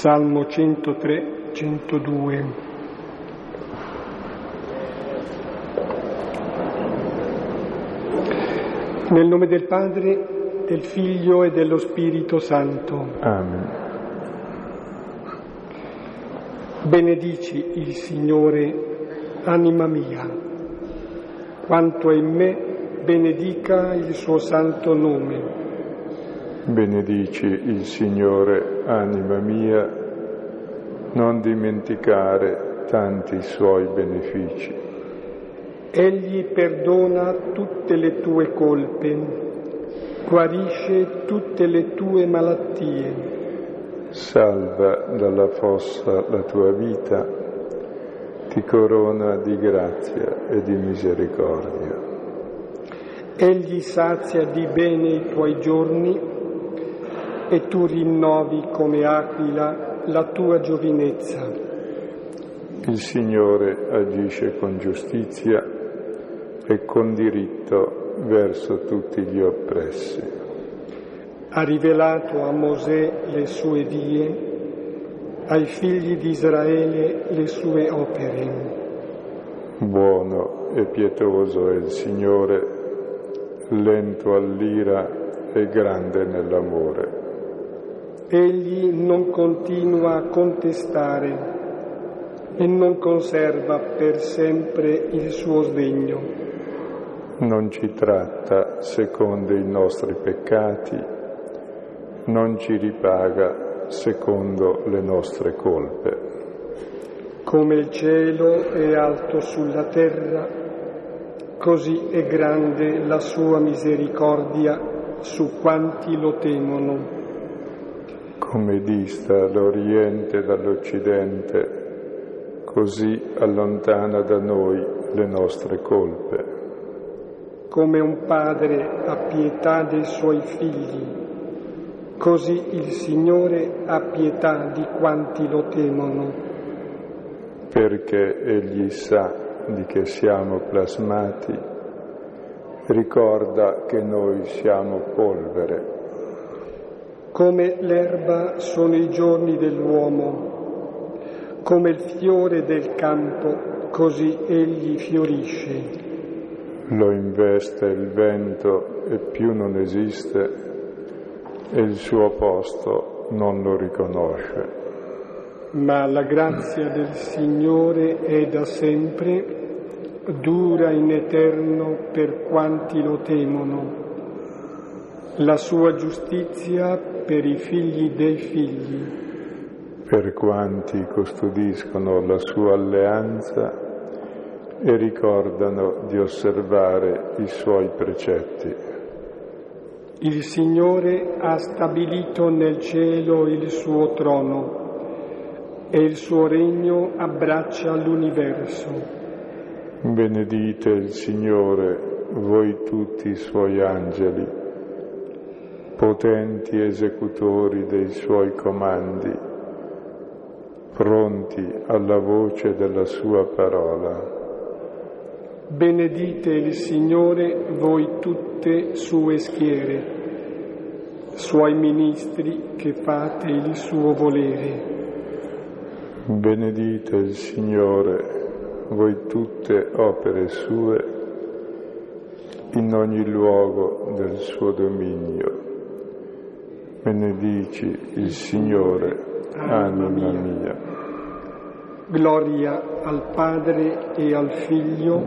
Salmo 103, 102. Nel nome del Padre, del Figlio e dello Spirito Santo. Amen. Benedici il Signore, anima mia. Quanto è in me, benedica il suo santo nome. Benedici il Signore, anima mia, non dimenticare tanti suoi benefici. Egli perdona tutte le tue colpe, guarisce tutte le tue malattie. Salva dalla fossa la tua vita, ti corona di grazia e di misericordia. Egli sazia di bene i tuoi giorni e tu rinnovi come aquila la tua giovinezza. Il Signore agisce con giustizia e con diritto verso tutti gli oppressi. Ha rivelato a Mosè le sue vie, ai figli di Israele le sue opere. Buono e pietoso è il Signore, lento all'ira e grande nell'amore. Egli non continua a contestare e non conserva per sempre il suo sdegno non ci tratta secondo i nostri peccati, non ci ripaga secondo le nostre colpe. Come il cielo è alto sulla terra, così è grande la sua misericordia su quanti lo temono. Come dista l'Oriente dall'Occidente, così allontana da noi le nostre colpe come un padre ha pietà dei suoi figli, così il Signore ha pietà di quanti lo temono. Perché Egli sa di che siamo plasmati, ricorda che noi siamo polvere. Come l'erba sono i giorni dell'uomo, come il fiore del campo, così egli fiorisce lo investe il vento e più non esiste e il suo posto non lo riconosce. Ma la grazia del Signore è da sempre, dura in eterno per quanti lo temono. La sua giustizia per i figli dei figli. Per quanti custodiscono la sua alleanza e ricordano di osservare i suoi precetti. Il Signore ha stabilito nel cielo il suo trono e il suo regno abbraccia l'universo. Benedite il Signore, voi tutti i suoi angeli, potenti esecutori dei suoi comandi, pronti alla voce della sua parola. Benedite il Signore voi tutte sue schiere, suoi ministri che fate il suo volere. Benedite il Signore voi tutte opere sue in ogni luogo del suo dominio. Benedici il Signore, anima mia. Gloria al Padre e al Figlio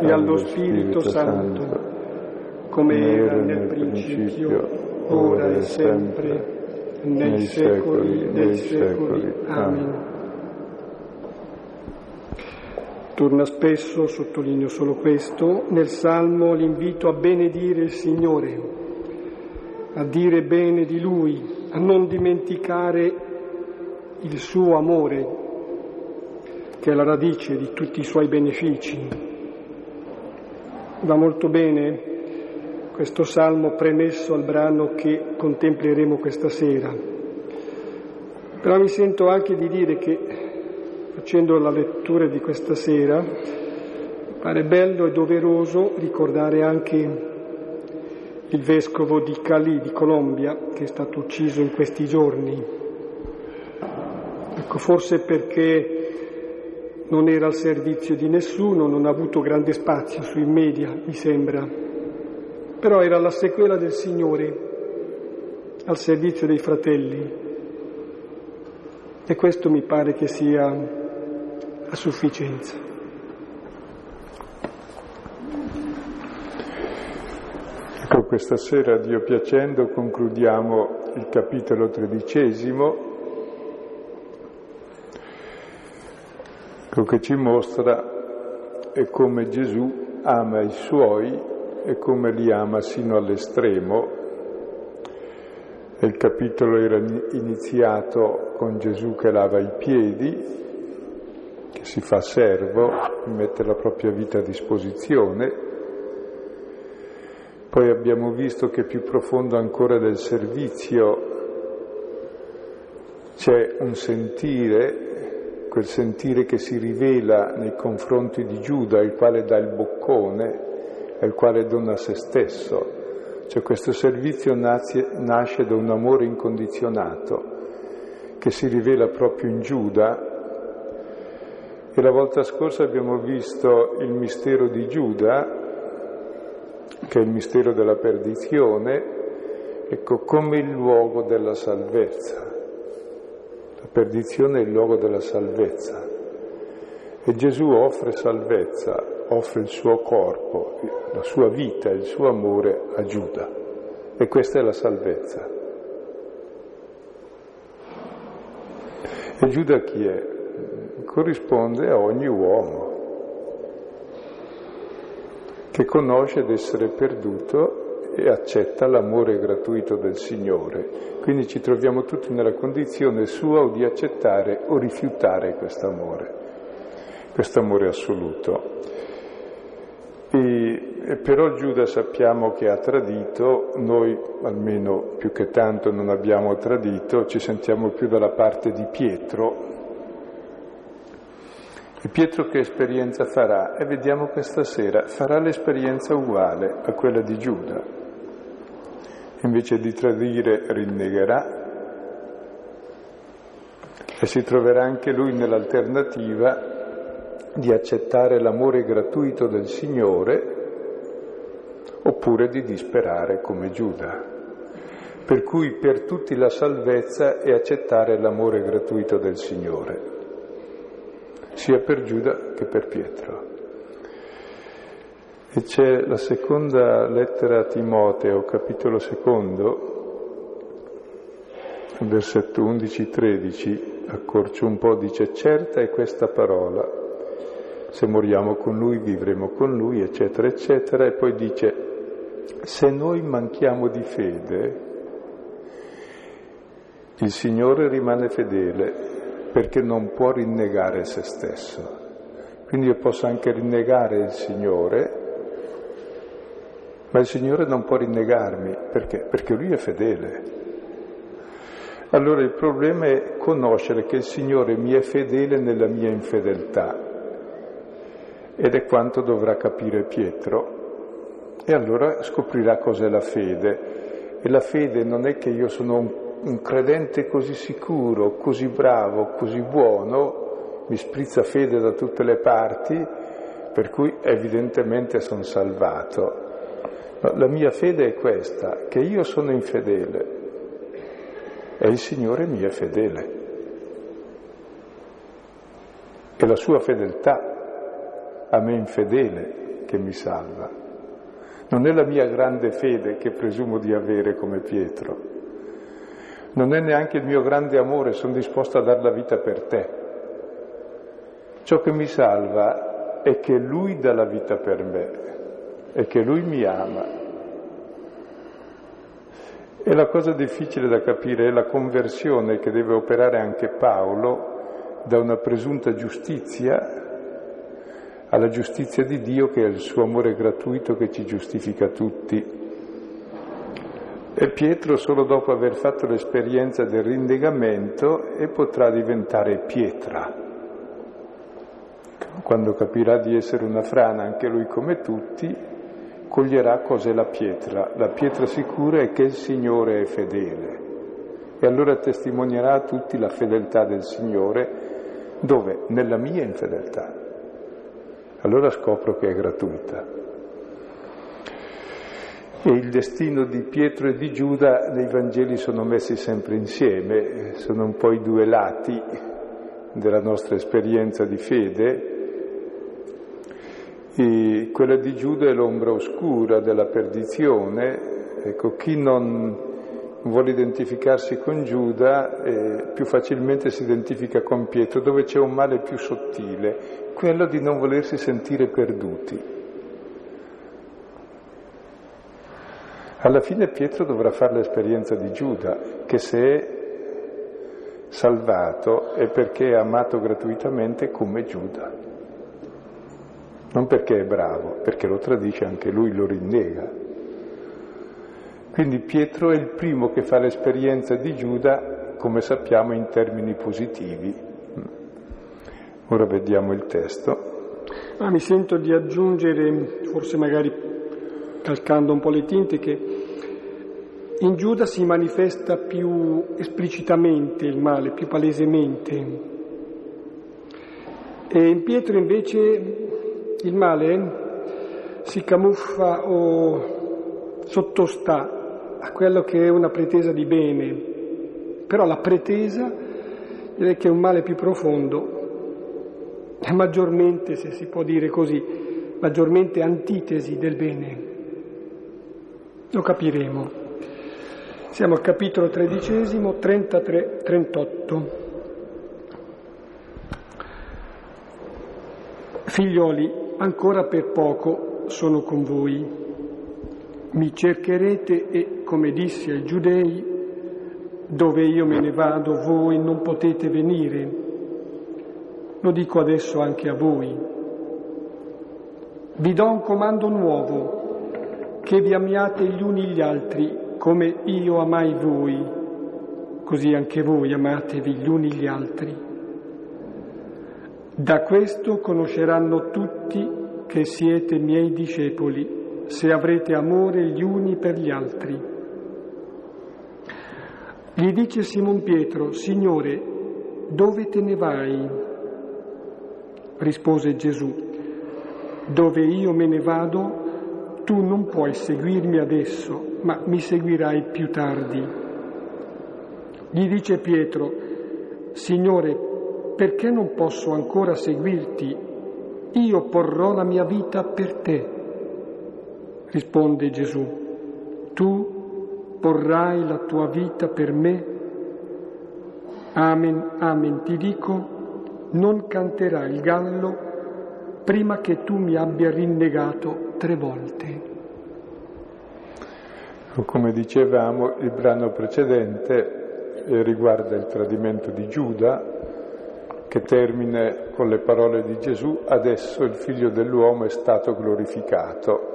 e allo Spirito Santo, come era nel principio, ora e sempre, nei secoli dei secoli. Amen. Torna spesso, sottolineo solo questo, nel Salmo l'invito a benedire il Signore, a dire bene di Lui, a non dimenticare il suo amore, che è la radice di tutti i suoi benefici, Va molto bene questo salmo premesso al brano che contempleremo questa sera. Però mi sento anche di dire che facendo la lettura di questa sera pare bello e doveroso ricordare anche il vescovo di Cali, di Colombia, che è stato ucciso in questi giorni. Ecco, forse perché non era al servizio di nessuno, non ha avuto grande spazio sui media, mi sembra, però era la sequela del Signore al servizio dei fratelli e questo mi pare che sia a sufficienza. Questa sera, Dio piacendo, concludiamo il capitolo tredicesimo Quello che ci mostra è come Gesù ama i suoi e come li ama sino all'estremo. Il capitolo era iniziato con Gesù che lava i piedi, che si fa servo, mette la propria vita a disposizione. Poi abbiamo visto che più profondo ancora del servizio c'è un sentire quel sentire che si rivela nei confronti di Giuda, il quale dà il boccone, il quale dona se stesso. Cioè questo servizio nasce, nasce da un amore incondizionato che si rivela proprio in Giuda. E la volta scorsa abbiamo visto il mistero di Giuda, che è il mistero della perdizione, ecco, come il luogo della salvezza. La perdizione è il luogo della salvezza e Gesù offre salvezza, offre il suo corpo, la sua vita, il suo amore a Giuda e questa è la salvezza. E Giuda chi è? Corrisponde a ogni uomo che conosce d'essere perduto e accetta l'amore gratuito del Signore. Quindi ci troviamo tutti nella condizione sua o di accettare o rifiutare questo amore, questo amore assoluto. E, però Giuda sappiamo che ha tradito, noi almeno più che tanto non abbiamo tradito, ci sentiamo più dalla parte di Pietro, e Pietro che esperienza farà? E vediamo questa sera, farà l'esperienza uguale a quella di Giuda invece di tradire rinnegherà e si troverà anche lui nell'alternativa di accettare l'amore gratuito del Signore oppure di disperare come Giuda. Per cui per tutti la salvezza è accettare l'amore gratuito del Signore, sia per Giuda che per Pietro. E c'è la seconda lettera a Timoteo, capitolo secondo, versetto 11-13, accorcio un po', dice certa è questa parola, se moriamo con lui vivremo con lui, eccetera, eccetera, e poi dice se noi manchiamo di fede, il Signore rimane fedele perché non può rinnegare se stesso. Quindi io posso anche rinnegare il Signore, ma il Signore non può rinnegarmi, perché? Perché Lui è fedele. Allora il problema è conoscere che il Signore mi è fedele nella mia infedeltà ed è quanto dovrà capire Pietro. E allora scoprirà cos'è la fede. E la fede non è che io sono un, un credente così sicuro, così bravo, così buono, mi sprizza fede da tutte le parti, per cui evidentemente sono salvato. La mia fede è questa, che io sono infedele e il Signore mi è fedele. È la sua fedeltà a me infedele che mi salva. Non è la mia grande fede che presumo di avere come Pietro. Non è neanche il mio grande amore, sono disposto a dare la vita per te. Ciò che mi salva è che Lui dà la vita per me e che Lui mi ama. E la cosa difficile da capire è la conversione che deve operare anche Paolo da una presunta giustizia alla giustizia di Dio che è il suo amore gratuito che ci giustifica tutti. E Pietro solo dopo aver fatto l'esperienza del rinnegamento e potrà diventare pietra. Quando capirà di essere una frana anche lui come tutti, coglierà cos'è la pietra. La pietra sicura è che il Signore è fedele E allora testimonierà a tutti la fedeltà del Signore, dove? Nella mia infedeltà. Allora scopro che è gratuita. E il destino di Pietro e di Giuda nei Vangeli sono messi sempre insieme, sono un po' i due lati della nostra esperienza di fede. E quella di Giuda è l'ombra oscura della perdizione. Ecco, chi non vuole identificarsi con Giuda eh, più facilmente si identifica con Pietro, dove c'è un male più sottile, quello di non volersi sentire perduti. Alla fine Pietro dovrà fare l'esperienza di Giuda, che se è salvato è perché è amato gratuitamente come Giuda. Non perché è bravo, perché lo tradisce anche lui, lo rinnega. Quindi Pietro è il primo che fa l'esperienza di Giuda, come sappiamo, in termini positivi. Ora vediamo il testo. Ah, mi sento di aggiungere, forse magari calcando un po' le tinte, che in Giuda si manifesta più esplicitamente il male, più palesemente. E in Pietro invece il male si camuffa o sottostà a quello che è una pretesa di bene. Però la pretesa direi che è un male più profondo, è maggiormente, se si può dire così, maggiormente antitesi del bene. Lo capiremo. Siamo al capitolo tredicesimo, 33-38. Figlioli, ancora per poco sono con voi. Mi cercherete e, come dissi ai giudei, dove io me ne vado voi non potete venire. Lo dico adesso anche a voi. Vi do un comando nuovo che vi amiate gli uni gli altri come io amai voi, così anche voi amatevi gli uni gli altri. Da questo conosceranno tutti che siete miei discepoli, se avrete amore gli uni per gli altri. Gli dice Simon Pietro, Signore, dove te ne vai? Rispose Gesù, dove io me ne vado, tu non puoi seguirmi adesso, ma mi seguirai più tardi. Gli dice Pietro, Signore, perché non posso ancora seguirti? Io porrò la mia vita per te. Risponde Gesù, tu porrai la tua vita per me? Amen, amen, ti dico, non canterà il gallo prima che tu mi abbia rinnegato tre volte. Come dicevamo, il brano precedente eh, riguarda il tradimento di Giuda, che termina con le parole di Gesù, adesso il figlio dell'uomo è stato glorificato.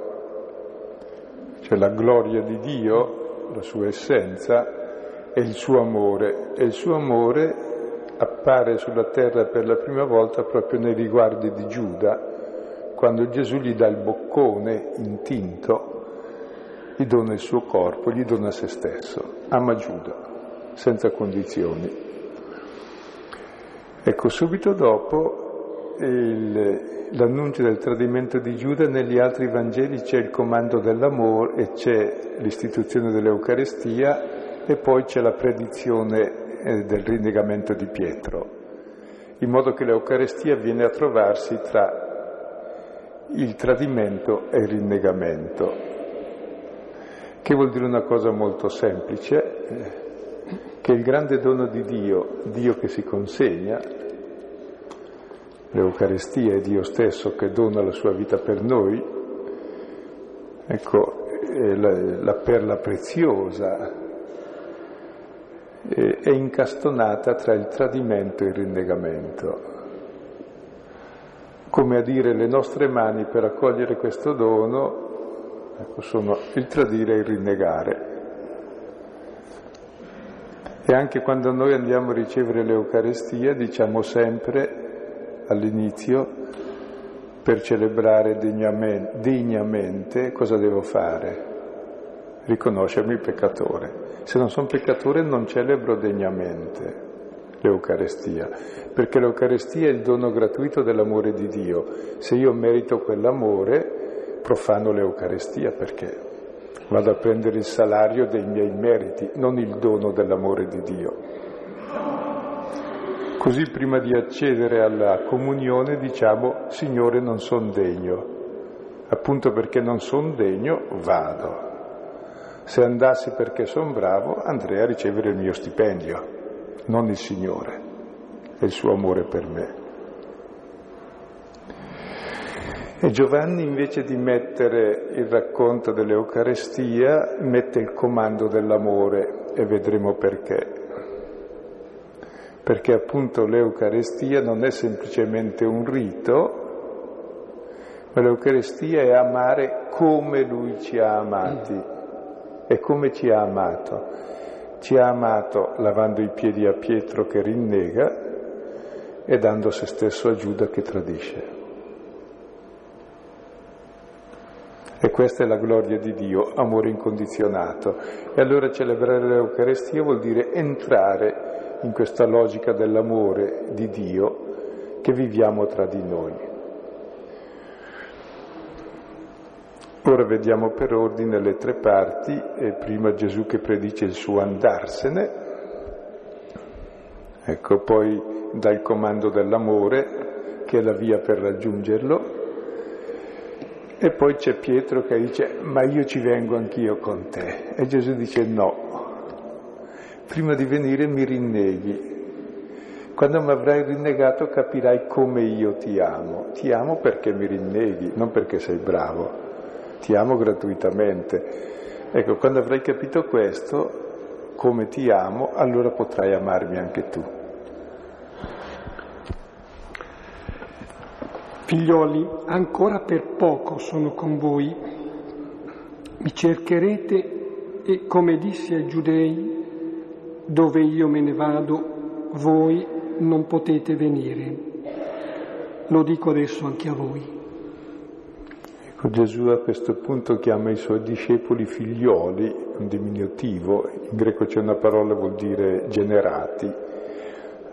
Cioè la gloria di Dio, la sua essenza, è il suo amore, e il suo amore appare sulla terra per la prima volta proprio nei riguardi di Giuda, quando Gesù gli dà il boccone intinto, gli dona il suo corpo, gli dona se stesso, ama Giuda, senza condizioni. Ecco, subito dopo il, l'annuncio del tradimento di Giuda, negli altri Vangeli c'è il comando dell'amore e c'è l'istituzione dell'Eucarestia e poi c'è la predizione e del rinnegamento di Pietro, in modo che l'Eucarestia viene a trovarsi tra il tradimento e il rinnegamento, che vuol dire una cosa molto semplice, eh, che il grande dono di Dio, Dio che si consegna, l'Eucarestia è Dio stesso che dona la sua vita per noi, ecco, la, la perla preziosa è incastonata tra il tradimento e il rinnegamento. Come a dire le nostre mani per accogliere questo dono ecco, sono il tradire e il rinnegare. E anche quando noi andiamo a ricevere l'Eucarestia diciamo sempre all'inizio per celebrare degnamente, degnamente cosa devo fare? Riconoscermi peccatore. Se non sono peccatore non celebro degnamente l'Eucarestia, perché l'Eucarestia è il dono gratuito dell'amore di Dio. Se io merito quell'amore, profano l'Eucarestia perché vado a prendere il salario dei miei meriti, non il dono dell'amore di Dio. Così prima di accedere alla comunione diciamo Signore non sono degno, appunto perché non sono degno vado. Se andassi perché sono bravo andrei a ricevere il mio stipendio non il Signore e il suo amore per me. E Giovanni invece di mettere il racconto dell'Eucarestia mette il comando dell'amore e vedremo perché. Perché appunto l'Eucarestia non è semplicemente un rito, ma l'Eucarestia è amare come Lui ci ha amati e come ci ha amato ci ha amato lavando i piedi a Pietro che rinnega e dando se stesso a Giuda che tradisce. E questa è la gloria di Dio, amore incondizionato. E allora celebrare l'Eucarestia vuol dire entrare in questa logica dell'amore di Dio che viviamo tra di noi. Ora vediamo per ordine le tre parti, e prima Gesù che predice il suo andarsene, ecco, poi dà il comando dell'amore, che è la via per raggiungerlo, e poi c'è Pietro che dice, ma io ci vengo anch'io con te. E Gesù dice no, prima di venire mi rinneghi. Quando mi avrai rinnegato capirai come io ti amo. Ti amo perché mi rinneghi, non perché sei bravo ti amo gratuitamente. Ecco, quando avrai capito questo, come ti amo, allora potrai amarmi anche tu. Figlioli, ancora per poco sono con voi. Mi cercherete e, come dissi ai giudei, dove io me ne vado, voi non potete venire. Lo dico adesso anche a voi. Gesù a questo punto chiama i suoi discepoli figlioli, un diminutivo, in greco c'è una parola che vuol dire generati.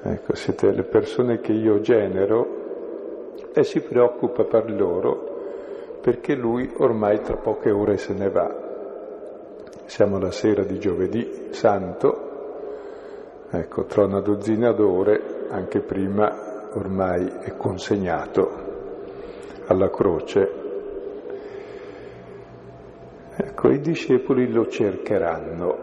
Ecco, siete le persone che io genero e si preoccupa per loro perché lui ormai tra poche ore se ne va. Siamo la sera di giovedì santo, ecco, tra una dozzina d'ore, anche prima ormai è consegnato alla croce Ecco, i discepoli lo cercheranno.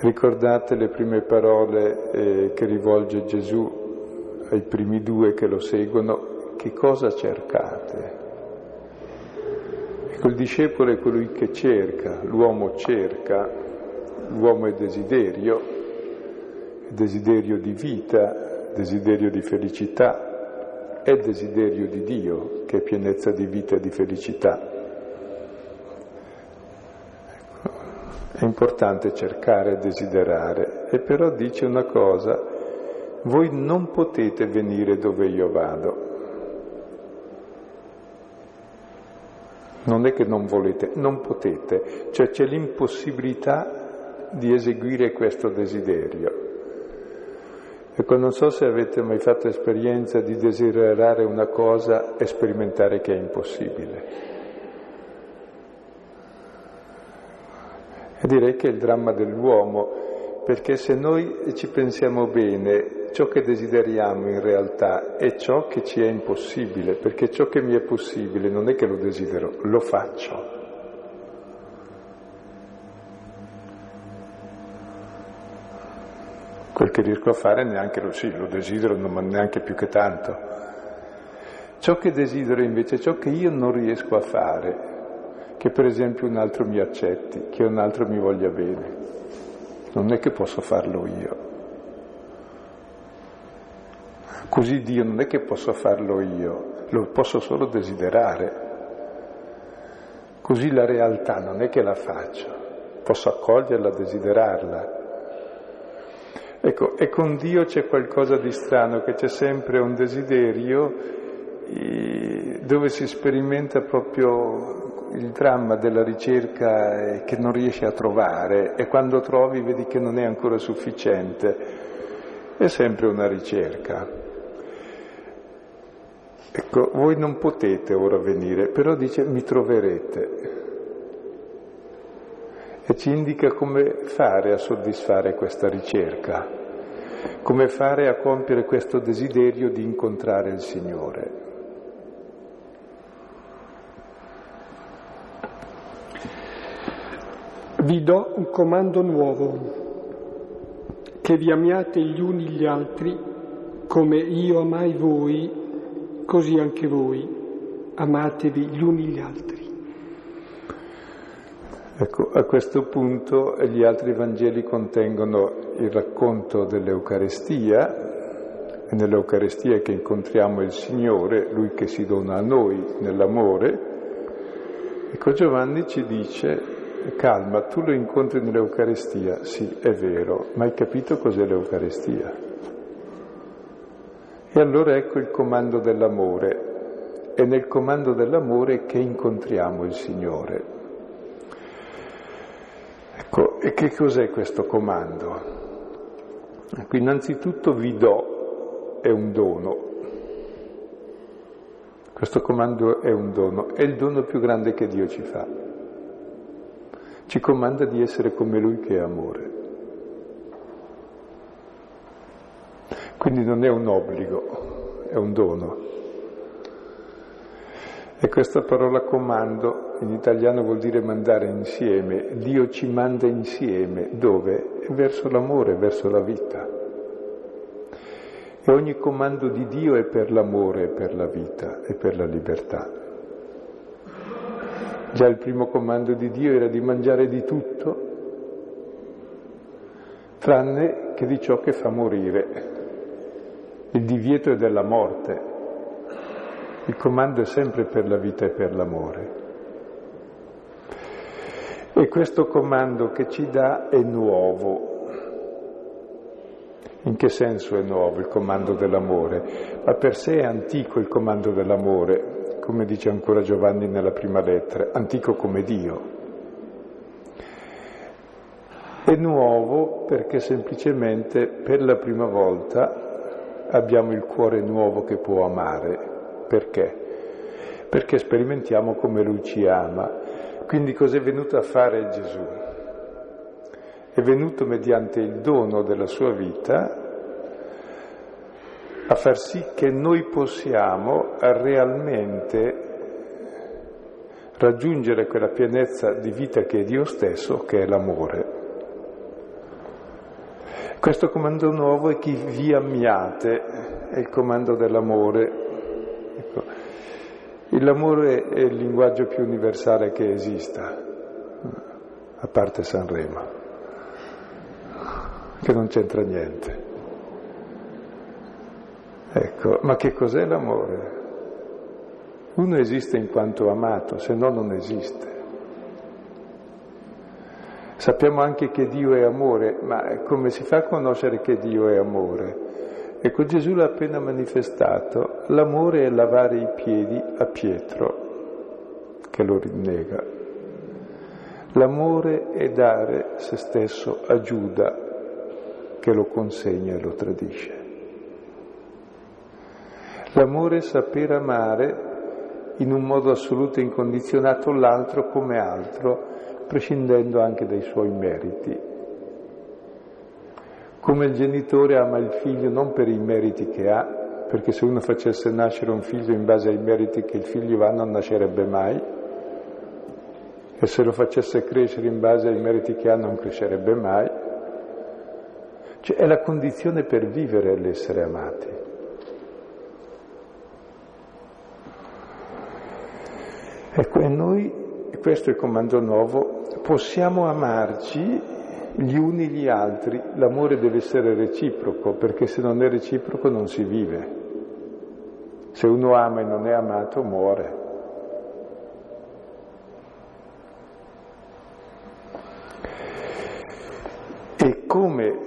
Ricordate le prime parole eh, che rivolge Gesù ai primi due che lo seguono, che cosa cercate? Ecco, il discepolo è colui che cerca, l'uomo cerca, l'uomo è desiderio, desiderio di vita, desiderio di felicità, è desiderio di Dio, che è pienezza di vita e di felicità. Ecco, è importante cercare e desiderare, e però dice una cosa, voi non potete venire dove io vado. Non è che non volete, non potete, cioè c'è l'impossibilità di eseguire questo desiderio. Ecco, non so se avete mai fatto esperienza di desiderare una cosa e sperimentare che è impossibile. E direi che è il dramma dell'uomo, perché se noi ci pensiamo bene, ciò che desideriamo in realtà è ciò che ci è impossibile, perché ciò che mi è possibile non è che lo desidero, lo faccio. Che riesco a fare neanche lo sì, lo desidero, ma neanche più che tanto. Ciò che desidero invece ciò che io non riesco a fare, che per esempio un altro mi accetti, che un altro mi voglia bene. Non è che posso farlo io. Così Dio non è che posso farlo io, lo posso solo desiderare. Così la realtà non è che la faccio, posso accoglierla, desiderarla. Ecco, e con Dio c'è qualcosa di strano, che c'è sempre un desiderio dove si sperimenta proprio il dramma della ricerca è che non riesci a trovare e quando trovi vedi che non è ancora sufficiente. È sempre una ricerca. Ecco, voi non potete ora venire, però dice mi troverete. E ci indica come fare a soddisfare questa ricerca, come fare a compiere questo desiderio di incontrare il Signore. Vi do un comando nuovo, che vi amiate gli uni gli altri come io amai voi, così anche voi amatevi gli uni gli altri. Ecco, a questo punto gli altri Vangeli contengono il racconto dell'Eucarestia, e nell'Eucarestia che incontriamo il Signore, Lui che si dona a noi nell'amore. Ecco, Giovanni ci dice calma, tu lo incontri nell'Eucarestia, sì, è vero, ma hai capito cos'è l'Eucarestia? E allora ecco il comando dell'amore, è nel comando dell'amore che incontriamo il Signore. Ecco, e che cos'è questo comando? Ecco, innanzitutto vi do, è un dono. Questo comando è un dono, è il dono più grande che Dio ci fa ci comanda di essere come Lui che è amore. Quindi non è un obbligo, è un dono. E questa parola comando in italiano vuol dire mandare insieme. Dio ci manda insieme. Dove? Verso l'amore, verso la vita. E ogni comando di Dio è per l'amore, per la vita e per la libertà. Già il primo comando di Dio era di mangiare di tutto, tranne che di ciò che fa morire. Il divieto è della morte, il comando è sempre per la vita e per l'amore. E questo comando che ci dà è nuovo. In che senso è nuovo il comando dell'amore? Ma per sé è antico il comando dell'amore, come dice ancora Giovanni nella prima lettera, antico come Dio. È nuovo perché semplicemente per la prima volta abbiamo il cuore nuovo che può amare. Perché? Perché sperimentiamo come Lui ci ama. Quindi cos'è venuto a fare Gesù? È venuto mediante il dono della sua vita a far sì che noi possiamo realmente raggiungere quella pienezza di vita che è Dio stesso, che è l'amore. Questo comando nuovo è chi vi amiate, è il comando dell'amore. L'amore è il linguaggio più universale che esista, a parte Sanremo, che non c'entra niente. Ecco, ma che cos'è l'amore? Uno esiste in quanto amato, se no non esiste. Sappiamo anche che Dio è amore, ma come si fa a conoscere che Dio è amore? Ecco, Gesù l'ha appena manifestato. L'amore è lavare i piedi a Pietro, che lo rinnega. L'amore è dare se stesso a Giuda, che lo consegna e lo tradisce. L'amore è saper amare in un modo assoluto e incondizionato l'altro come altro, prescindendo anche dai suoi meriti. Come il genitore ama il figlio non per i meriti che ha, perché se uno facesse nascere un figlio in base ai meriti che il figlio ha non nascerebbe mai, e se lo facesse crescere in base ai meriti che ha non crescerebbe mai. Cioè è la condizione per vivere l'essere amati. Ecco, e noi, questo è il comando nuovo, possiamo amarci gli uni gli altri. L'amore deve essere reciproco, perché se non è reciproco non si vive. Se uno ama e non è amato, muore. E come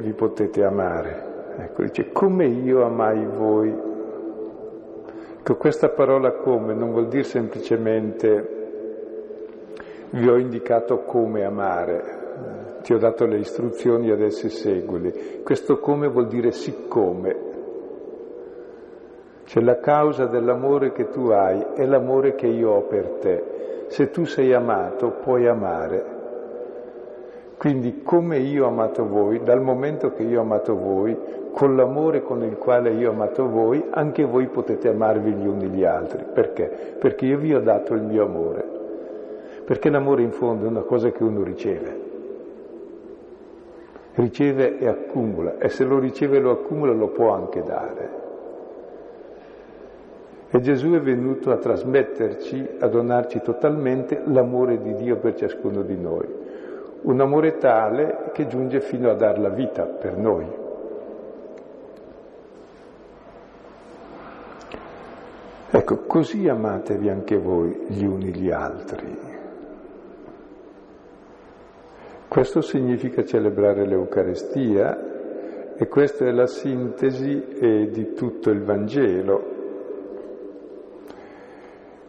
vi potete amare? Ecco, dice, come io amai voi Ecco, questa parola come non vuol dire semplicemente vi ho indicato come amare, ti ho dato le istruzioni, adesso seguili. Questo come vuol dire siccome. Cioè la causa dell'amore che tu hai è l'amore che io ho per te. Se tu sei amato, puoi amare. Quindi come io ho amato voi, dal momento che io ho amato voi, con l'amore con il quale io ho amato voi, anche voi potete amarvi gli uni gli altri. Perché? Perché io vi ho dato il mio amore. Perché l'amore in fondo è una cosa che uno riceve. Riceve e accumula e se lo riceve e lo accumula lo può anche dare. E Gesù è venuto a trasmetterci, a donarci totalmente l'amore di Dio per ciascuno di noi. Un amore tale che giunge fino a dar la vita per noi. Ecco, così amatevi anche voi gli uni gli altri. Questo significa celebrare l'Eucarestia e questa è la sintesi eh, di tutto il Vangelo,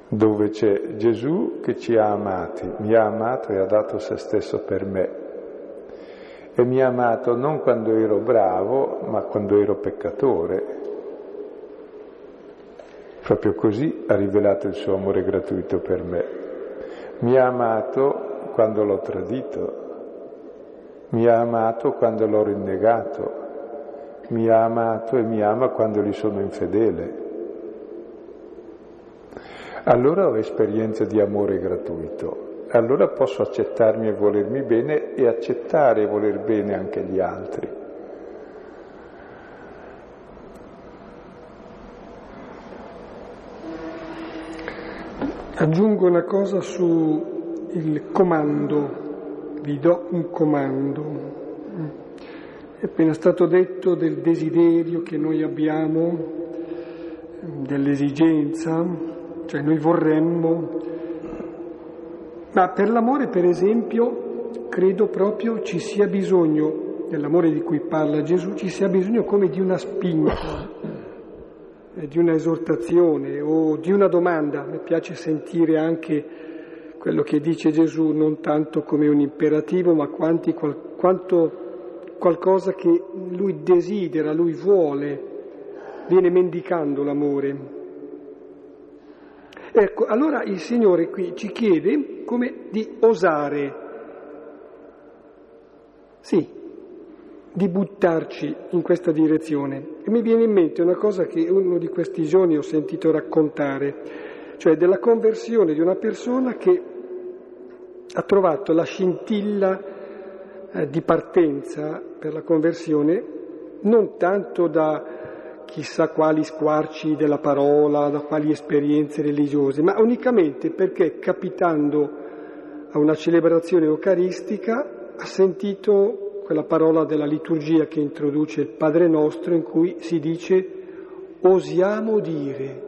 dove c'è Gesù che ci ha amati, mi ha amato e ha dato se stesso per me. E mi ha amato non quando ero bravo, ma quando ero peccatore. Proprio così ha rivelato il suo amore gratuito per me. Mi ha amato quando l'ho tradito, mi ha amato quando l'ho rinnegato, mi ha amato e mi ama quando gli sono infedele. Allora ho esperienza di amore gratuito, allora posso accettarmi e volermi bene e accettare e voler bene anche gli altri. Aggiungo una cosa sul comando vi do un comando. È appena stato detto del desiderio che noi abbiamo, dell'esigenza, cioè noi vorremmo, ma per l'amore per esempio credo proprio ci sia bisogno, nell'amore di cui parla Gesù, ci sia bisogno come di una spinta, eh, di una esortazione o di una domanda. Mi piace sentire anche quello che dice Gesù non tanto come un imperativo, ma quanti, quanto qualcosa che lui desidera, lui vuole, viene mendicando l'amore. Ecco, allora il Signore qui ci chiede come di osare, sì, di buttarci in questa direzione. E mi viene in mente una cosa che uno di questi giorni ho sentito raccontare, cioè della conversione di una persona che ha trovato la scintilla eh, di partenza per la conversione non tanto da chissà quali squarci della parola, da quali esperienze religiose, ma unicamente perché capitando a una celebrazione eucaristica ha sentito quella parola della liturgia che introduce il Padre nostro in cui si dice osiamo dire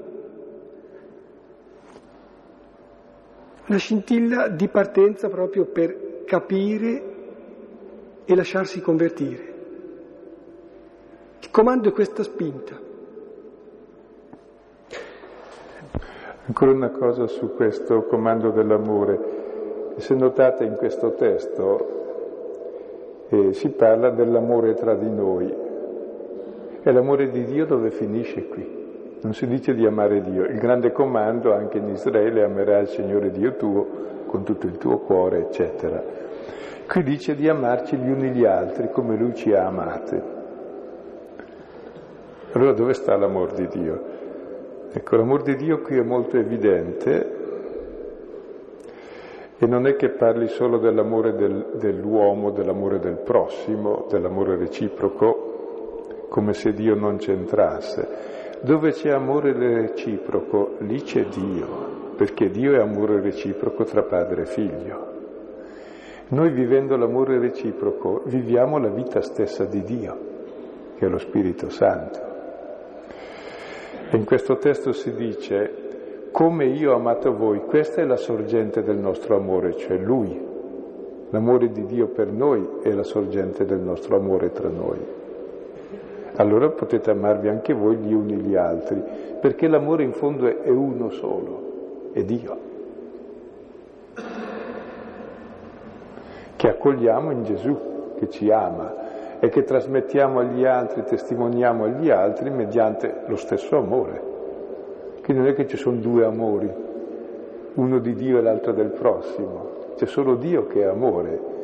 una scintilla di partenza proprio per capire e lasciarsi convertire. Il comando è questa spinta. Ancora una cosa su questo comando dell'amore. Se notate in questo testo eh, si parla dell'amore tra di noi. E l'amore di Dio dove finisce qui? Non si dice di amare Dio. Il grande comando anche in Israele amerai il Signore Dio tuo con tutto il tuo cuore, eccetera. Qui dice di amarci gli uni gli altri come Lui ci ha amati. Allora dove sta l'amor di Dio? Ecco, l'amor di Dio qui è molto evidente e non è che parli solo dell'amore del, dell'uomo, dell'amore del prossimo, dell'amore reciproco, come se Dio non c'entrasse dove c'è amore reciproco, lì c'è Dio, perché Dio è amore reciproco tra padre e figlio. Noi vivendo l'amore reciproco viviamo la vita stessa di Dio, che è lo Spirito Santo. In questo testo si dice, come io ho amato voi, questa è la sorgente del nostro amore, cioè Lui. L'amore di Dio per noi è la sorgente del nostro amore tra noi allora potete amarvi anche voi gli uni gli altri, perché l'amore in fondo è uno solo, è Dio. che accogliamo in Gesù, che ci ama e che trasmettiamo agli altri, testimoniamo agli altri mediante lo stesso amore. Quindi non è che ci sono due amori, uno di Dio e l'altro del prossimo, c'è solo Dio che è amore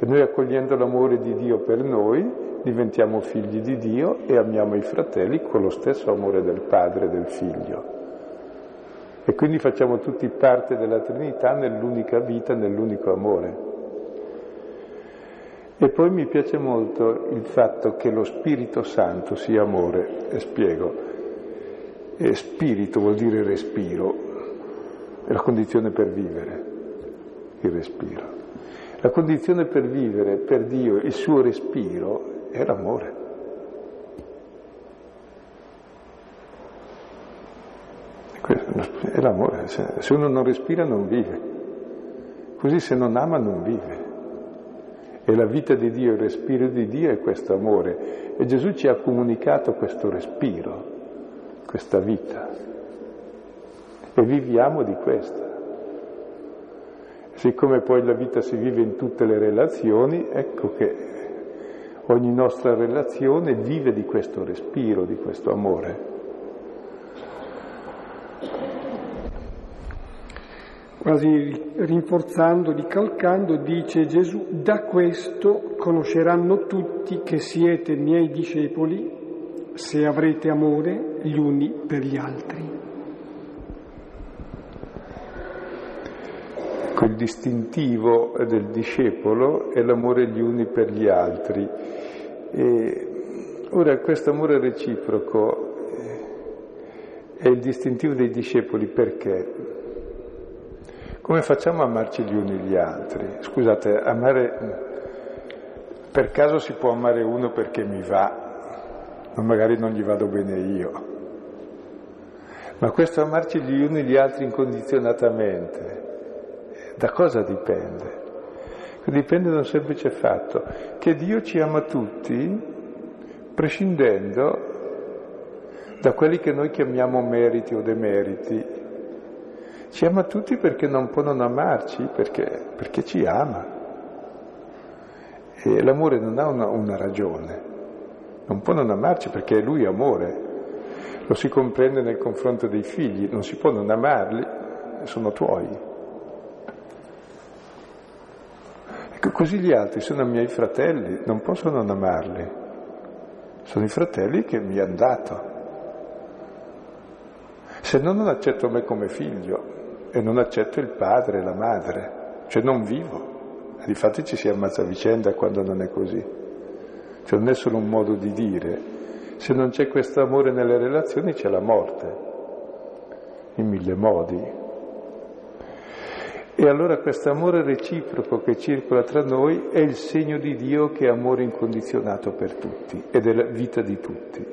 e noi accogliendo l'amore di Dio per noi diventiamo figli di Dio e amiamo i fratelli con lo stesso amore del Padre e del Figlio. E quindi facciamo tutti parte della Trinità nell'unica vita, nell'unico amore. E poi mi piace molto il fatto che lo Spirito Santo sia amore, e spiego. E spirito vuol dire respiro, è la condizione per vivere, il respiro. La condizione per vivere per Dio il suo respiro è l'amore. È l'amore, se uno non respira non vive, così se non ama non vive. E la vita di Dio, il respiro di Dio è questo amore. E Gesù ci ha comunicato questo respiro, questa vita. E viviamo di questa. Siccome poi la vita si vive in tutte le relazioni, ecco che ogni nostra relazione vive di questo respiro, di questo amore. Quasi rinforzando, ricalcando, dice Gesù, da questo conosceranno tutti che siete miei discepoli se avrete amore gli uni per gli altri. Il distintivo del discepolo è l'amore gli uni per gli altri. E ora questo amore reciproco è il distintivo dei discepoli perché? Come facciamo a amarci gli uni gli altri? Scusate, amare per caso si può amare uno perché mi va, ma magari non gli vado bene io. Ma questo amarci gli uni gli altri incondizionatamente da cosa dipende? Dipende da un semplice fatto, che Dio ci ama tutti prescindendo da quelli che noi chiamiamo meriti o demeriti. Ci ama tutti perché non può non amarci, perché, perché ci ama. E l'amore non ha una, una ragione, non può non amarci perché è lui amore. Lo si comprende nel confronto dei figli, non si può non amarli, sono tuoi. Ecco, così gli altri sono miei fratelli, non posso non amarli. Sono i fratelli che mi hanno dato. Se no non accetto me come figlio e non accetto il padre e la madre, cioè non vivo. Difatti ci si ammazza a vicenda quando non è così. Cioè non è solo un modo di dire. Se non c'è questo amore nelle relazioni c'è la morte, in mille modi. E allora questo amore reciproco che circola tra noi è il segno di Dio che è amore incondizionato per tutti ed è la vita di tutti.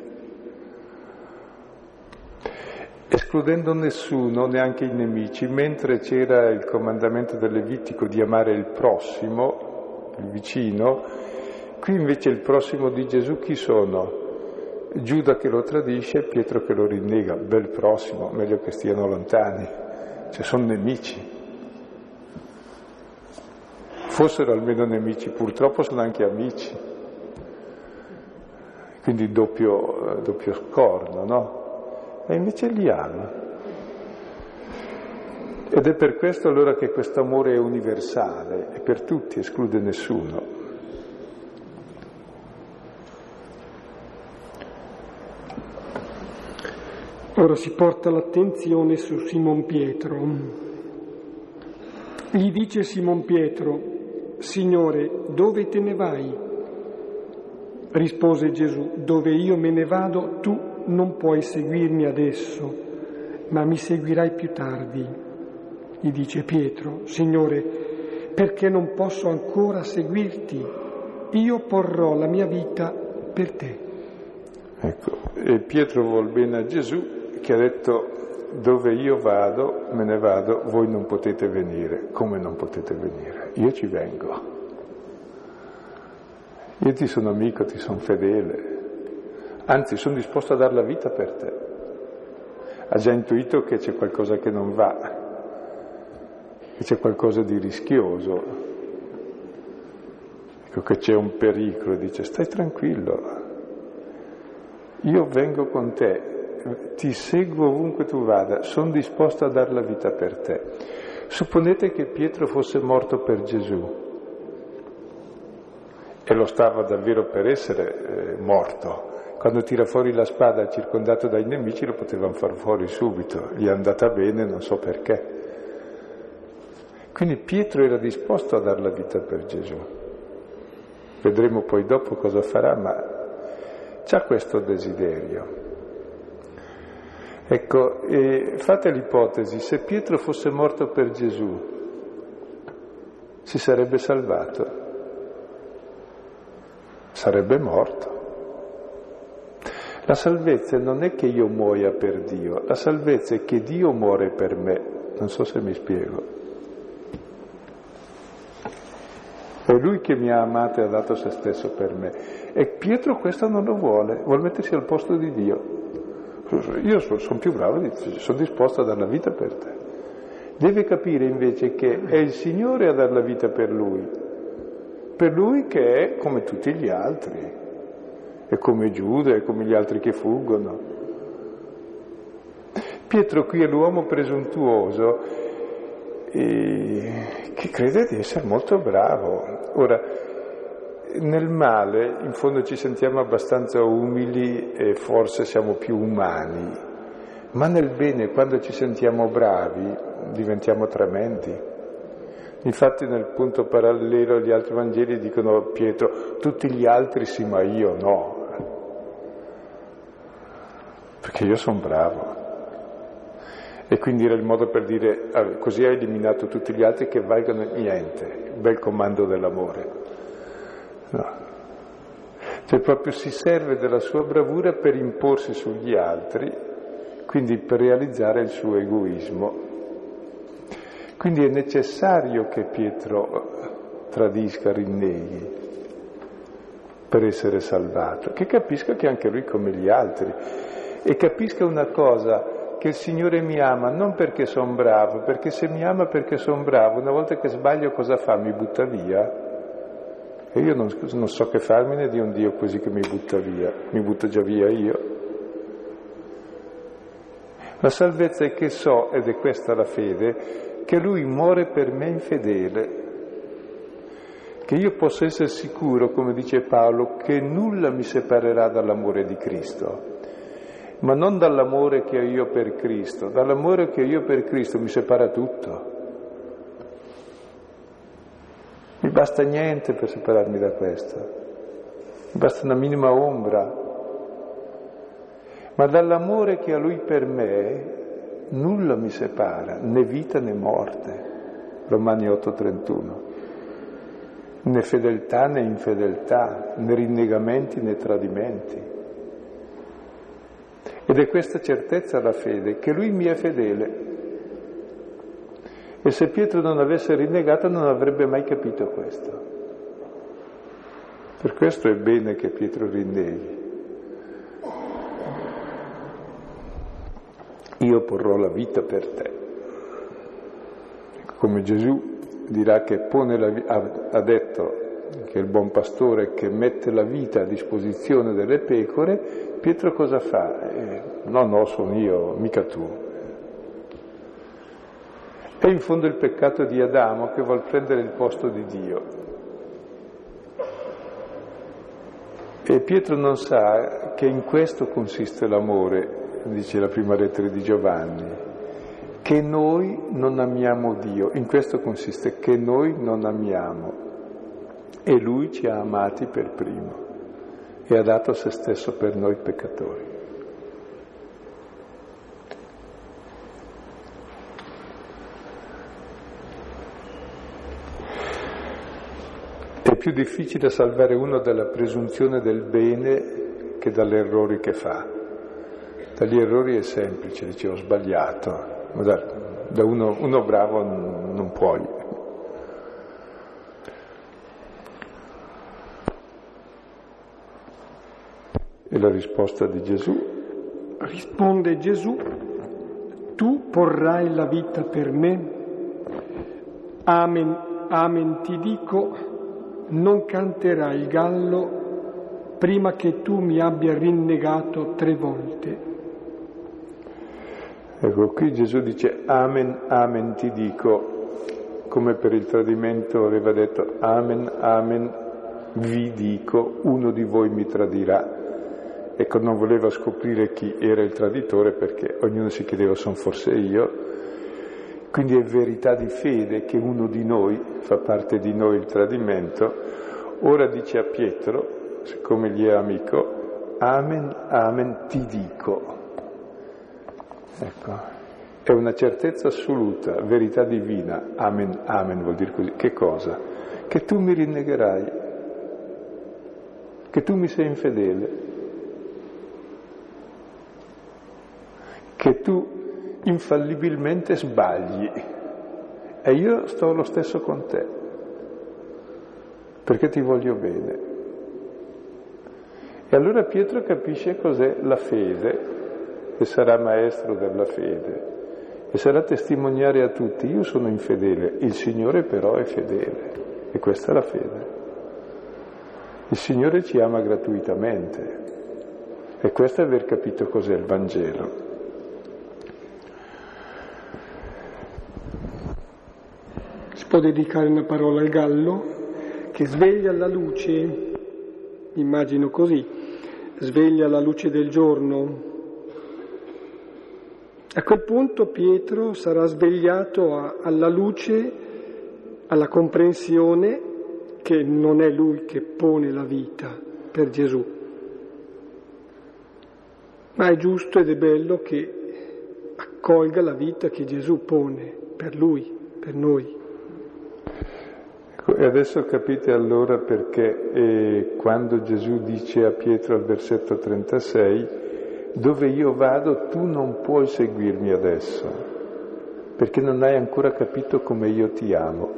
Escludendo nessuno, neanche i nemici, mentre c'era il comandamento del Levitico di amare il prossimo, il vicino, qui invece il prossimo di Gesù chi sono? Giuda che lo tradisce e Pietro che lo rinnega, bel prossimo, meglio che stiano lontani, cioè sono nemici fossero almeno nemici, purtroppo sono anche amici, quindi doppio, doppio scorno, no? E invece li ama. Ed è per questo allora che questo amore è universale, è per tutti, esclude nessuno. Ora si porta l'attenzione su Simon Pietro. Gli dice Simon Pietro, Signore, dove te ne vai? Rispose Gesù, dove io me ne vado tu non puoi seguirmi adesso, ma mi seguirai più tardi. Gli dice Pietro, Signore, perché non posso ancora seguirti? Io porrò la mia vita per te. Ecco, e Pietro vuol bene a Gesù che ha detto dove io vado, me ne vado, voi non potete venire. Come non potete venire? Io ci vengo. Io ti sono amico, ti sono fedele. Anzi, sono disposto a dare la vita per te. Ha già intuito che c'è qualcosa che non va, che c'è qualcosa di rischioso. che c'è un pericolo, dice stai tranquillo, io vengo con te, ti seguo ovunque tu vada, sono disposto a dare la vita per te. Supponete che Pietro fosse morto per Gesù e lo stava davvero per essere eh, morto. Quando tira fuori la spada circondato dai nemici lo potevano far fuori subito, gli è andata bene, non so perché. Quindi Pietro era disposto a dare la vita per Gesù. Vedremo poi dopo cosa farà, ma c'ha questo desiderio. Ecco, fate l'ipotesi, se Pietro fosse morto per Gesù, si sarebbe salvato? Sarebbe morto. La salvezza non è che io muoia per Dio, la salvezza è che Dio muore per me. Non so se mi spiego. È Lui che mi ha amato e ha dato se stesso per me. E Pietro questo non lo vuole, vuole mettersi al posto di Dio. Io sono più bravo, sono disposto a dare la vita per te. Deve capire invece che è il Signore a dare la vita per Lui, per Lui che è come tutti gli altri, è come Giuda, è come gli altri che fuggono. Pietro qui è l'uomo presuntuoso che crede di essere molto bravo. Ora, nel male in fondo ci sentiamo abbastanza umili e forse siamo più umani, ma nel bene quando ci sentiamo bravi diventiamo tremendi. Infatti nel punto parallelo gli altri Vangeli dicono a Pietro, tutti gli altri sì ma io no, perché io sono bravo. E quindi era il modo per dire, ah, così hai eliminato tutti gli altri che valgono niente, bel comando dell'amore. No. Cioè proprio si serve della sua bravura per imporsi sugli altri, quindi per realizzare il suo egoismo. Quindi è necessario che Pietro tradisca, rinneghi per essere salvato, che capisca che anche lui come gli altri e capisca una cosa, che il Signore mi ama non perché sono bravo, perché se mi ama perché sono bravo, una volta che sbaglio cosa fa? Mi butta via? E io non, non so che farmene di un Dio così che mi butta via, mi butto già via io. La salvezza è che so, ed è questa la fede, che Lui muore per me infedele, che io posso essere sicuro, come dice Paolo, che nulla mi separerà dall'amore di Cristo ma non dall'amore che ho io per Cristo. Dall'amore che ho io per Cristo mi separa tutto. Mi basta niente per separarmi da questo, mi basta una minima ombra. Ma dall'amore che ha Lui per me nulla mi separa, né vita né morte. Romani 8:31. Né fedeltà né infedeltà, né rinnegamenti né tradimenti. Ed è questa certezza la fede, che lui mi è fedele. E se Pietro non avesse rinnegato non avrebbe mai capito questo. Per questo è bene che Pietro rinneghi. Io porrò la vita per te. Come Gesù dirà che pone la, ha, ha detto che il buon pastore che mette la vita a disposizione delle pecore, Pietro cosa fa? Eh, no, no, sono io, mica tu. È in fondo il peccato di Adamo che vuol prendere il posto di Dio. E Pietro non sa che in questo consiste l'amore, dice la prima lettera di Giovanni, che noi non amiamo Dio, in questo consiste che noi non amiamo e lui ci ha amati per primo e ha dato se stesso per noi peccatori. Difficile salvare uno dalla presunzione del bene che dagli errori che fa. Dagli errori è semplice, dice ho sbagliato, ma da, uno, uno bravo non puoi. E la risposta di Gesù? Risponde Gesù, tu porrai la vita per me. Amen, amen ti dico, non canterà il gallo prima che tu mi abbia rinnegato tre volte. Ecco, qui Gesù dice Amen, Amen ti dico, come per il tradimento aveva detto Amen, Amen vi dico, uno di voi mi tradirà. Ecco, non voleva scoprire chi era il traditore perché ognuno si chiedeva sono forse io. Quindi è verità di fede che uno di noi, fa parte di noi il tradimento, ora dice a Pietro, siccome gli è amico, Amen, Amen ti dico. Ecco, è una certezza assoluta, verità divina. Amen, amen vuol dire così. Che cosa? Che tu mi rinnegherai, che tu mi sei infedele, che tu infallibilmente sbagli e io sto lo stesso con te, perché ti voglio bene. E allora Pietro capisce cos'è la fede e sarà maestro della fede e sarà testimoniare a tutti, io sono infedele, il Signore però è fedele e questa è la fede. Il Signore ci ama gratuitamente e questo è aver capito cos'è il Vangelo. Può dedicare una parola al gallo che sveglia la luce, immagino così, sveglia la luce del giorno, a quel punto Pietro sarà svegliato a, alla luce, alla comprensione che non è lui che pone la vita per Gesù, ma è giusto ed è bello che accolga la vita che Gesù pone per lui, per noi. Ecco, e adesso capite allora perché eh, quando Gesù dice a Pietro al versetto 36, dove io vado tu non puoi seguirmi adesso, perché non hai ancora capito come io ti amo.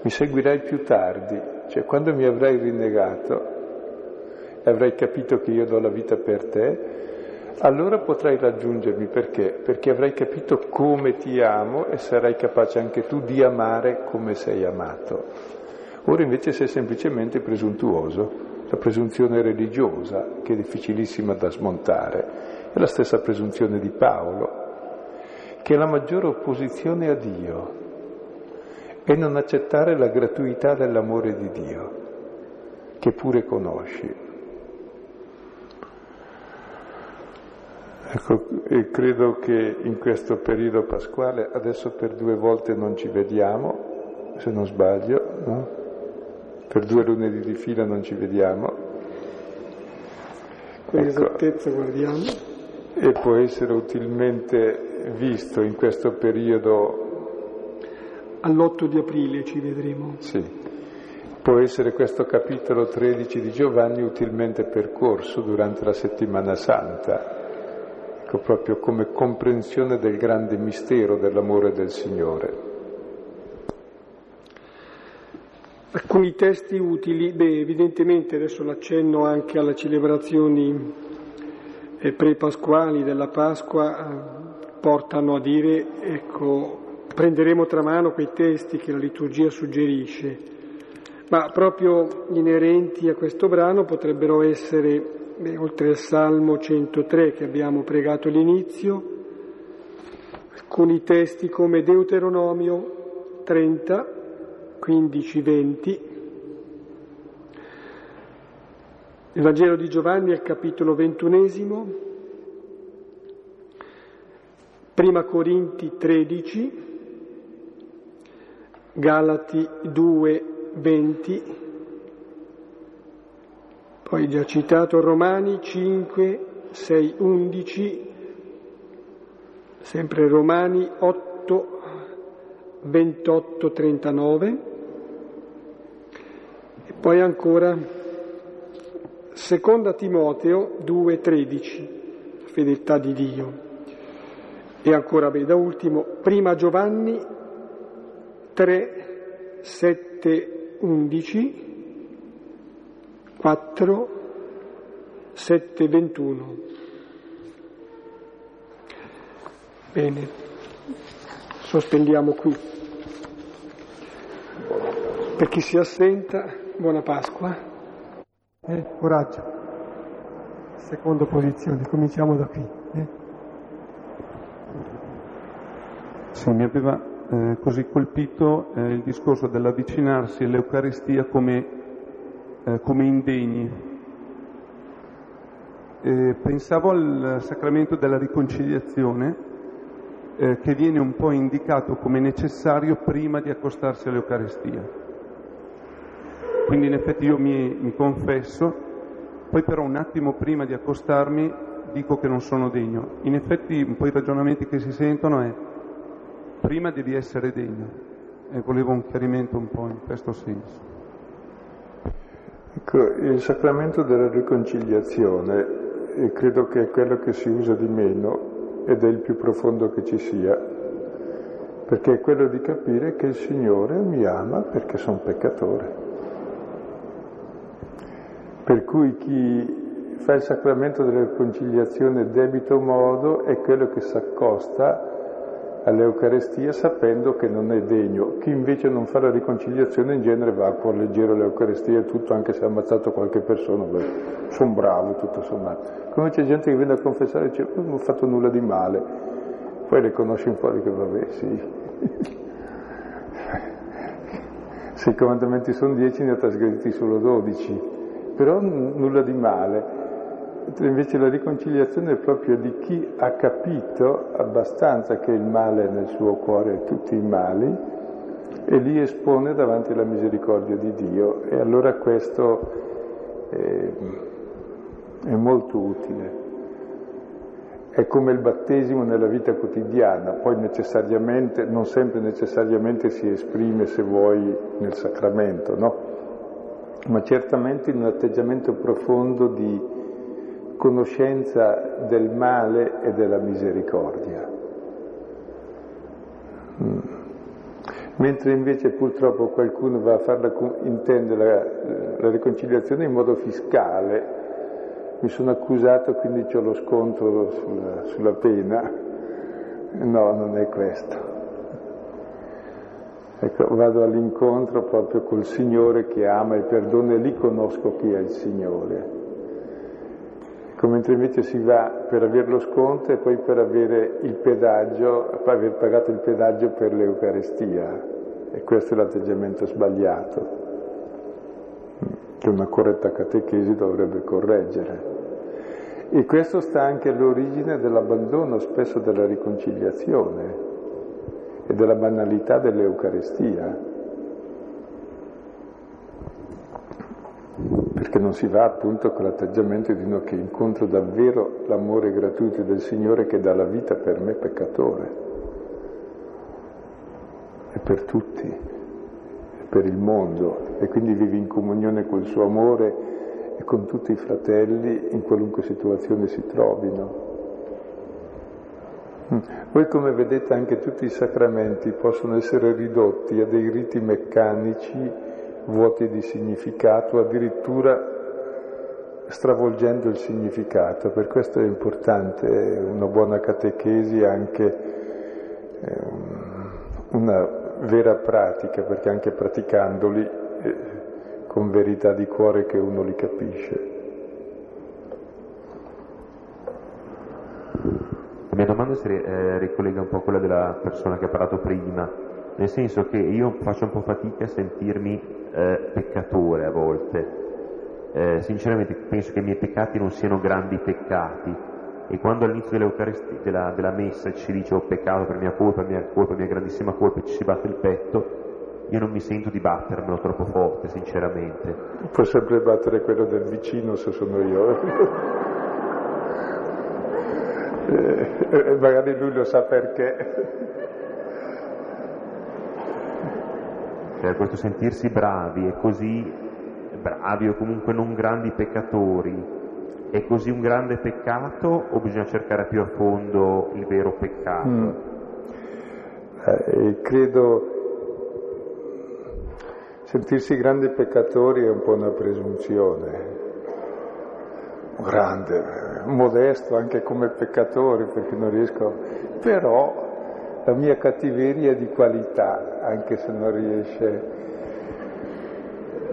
Mi seguirai più tardi, cioè quando mi avrai rinnegato e avrai capito che io do la vita per te, allora potrai raggiungermi perché? Perché avrai capito come ti amo e sarai capace anche tu di amare come sei amato. Ora invece sei semplicemente presuntuoso, la presunzione religiosa che è difficilissima da smontare. È la stessa presunzione di Paolo, che è la maggiore opposizione a Dio è non accettare la gratuità dell'amore di Dio, che pure conosci. Ecco, e credo che in questo periodo pasquale, adesso per due volte non ci vediamo, se non sbaglio, no? Per due lunedì di fila non ci vediamo. Con ecco. esattezza guardiamo e può essere utilmente visto in questo periodo. All'8 di aprile ci vedremo. Sì, può essere questo capitolo 13 di Giovanni utilmente percorso durante la settimana santa, ecco proprio come comprensione del grande mistero dell'amore del Signore. Alcuni testi utili, beh, evidentemente adesso l'accenno anche alle celebrazioni pre-pasquali della Pasqua eh, portano a dire, ecco, prenderemo tra mano quei testi che la liturgia suggerisce, ma proprio inerenti a questo brano potrebbero essere, beh, oltre al Salmo 103 che abbiamo pregato all'inizio, alcuni testi come Deuteronomio 30, 15, 20, Il Vangelo di Giovanni al capitolo ventunesimo, Prima Corinti 13, Galati 2, 20, poi già citato Romani 5, 6, 11, sempre Romani 8, 28, 39, e poi ancora Seconda Timoteo 2,13, fedeltà di Dio. E ancora, beh, da ultimo, prima Giovanni 3, 7, 11, 4, 7, 21. Bene, sospendiamo qui. Per chi si assenta, buona Pasqua. Eh, coraggio. Seconda posizione, cominciamo da qui. Eh? Sì, mi aveva eh, così colpito eh, il discorso dell'avvicinarsi all'Eucaristia come, eh, come indegni. pensavo al sacramento della riconciliazione eh, che viene un po' indicato come necessario prima di accostarsi all'Eucaristia. Quindi in effetti io mi, mi confesso, poi però un attimo prima di accostarmi dico che non sono degno. In effetti un po' i ragionamenti che si sentono è prima devi essere degno e volevo un chiarimento un po' in questo senso. Ecco, il sacramento della riconciliazione credo che è quello che si usa di meno ed è il più profondo che ci sia, perché è quello di capire che il Signore mi ama perché sono peccatore. Per cui chi fa il sacramento della riconciliazione debito modo è quello che si accosta all'Eucarestia sapendo che non è degno. Chi invece non fa la riconciliazione in genere va a cuore leggero all'Eucarestia e tutto, anche se ha ammazzato qualche persona, sono bravo tutto sommato. Come c'è gente che viene a confessare e dice oh, non ho fatto nulla di male, poi le conosci un po' di che vabbè sì. se i comandamenti sono dieci ne ha trasgrediti solo dodici, però nulla di male. Invece la riconciliazione è proprio di chi ha capito abbastanza che il male è nel suo cuore, tutti i mali, e li espone davanti alla misericordia di Dio. E allora questo è, è molto utile. È come il battesimo nella vita quotidiana, poi necessariamente, non sempre necessariamente si esprime, se vuoi, nel sacramento, no? Ma certamente in un atteggiamento profondo di conoscenza del male e della misericordia. Mm. Mentre invece purtroppo qualcuno va a farla, intende la, la riconciliazione in modo fiscale, mi sono accusato quindi ho lo scontro sulla, sulla pena. No, non è questo. Ecco, vado all'incontro proprio col Signore che ama e perdona e lì conosco chi è il Signore. Ecco, mentre invece si va per avere lo sconto e poi per avere il pedaggio, per aver pagato il pedaggio per l'Eucarestia. E questo è l'atteggiamento sbagliato, che una corretta catechesi dovrebbe correggere. E questo sta anche all'origine dell'abbandono spesso della riconciliazione e della banalità dell'Eucarestia. perché non si va appunto con l'atteggiamento di uno che incontra davvero l'amore gratuito del Signore che dà la vita per me peccatore e per tutti, e per il mondo e quindi vivi in comunione col suo amore e con tutti i fratelli in qualunque situazione si trovino. Voi come vedete anche tutti i sacramenti possono essere ridotti a dei riti meccanici vuoti di significato, addirittura stravolgendo il significato. Per questo è importante una buona catechesi, anche ehm, una vera pratica, perché anche praticandoli eh, con verità di cuore che uno li capisce. La mia domanda si eh, ricollega un po' a quella della persona che ha parlato prima, nel senso che io faccio un po' fatica a sentirmi eh, peccatore a volte. Eh, sinceramente penso che i miei peccati non siano grandi peccati e quando all'inizio della, della, messa ci dice ho peccato per mia colpa, mia colpa, mia grandissima colpa e ci si batte il petto, io non mi sento di battermelo troppo forte, sinceramente. Può sempre battere quello del vicino se sono io. Eh, magari lui lo sa perché. cioè questo sentirsi bravi e così bravi o comunque non grandi peccatori è così un grande peccato o bisogna cercare più a fondo il vero peccato? Mm. Eh, credo sentirsi grandi peccatori è un po' una presunzione, grande, modesto anche come peccatore perché non riesco, però la mia cattiveria è di qualità, anche se non riesce.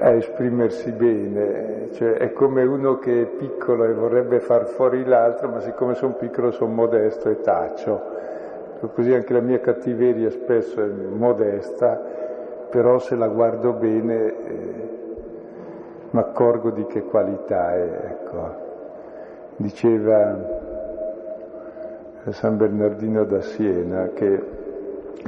a esprimersi bene, cioè è come uno che è piccolo e vorrebbe far fuori l'altro, ma siccome sono piccolo sono modesto e taccio. Così anche la mia cattiveria spesso è modesta, però se la guardo bene eh, mi accorgo di che qualità è. Ecco. Diceva San Bernardino da Siena che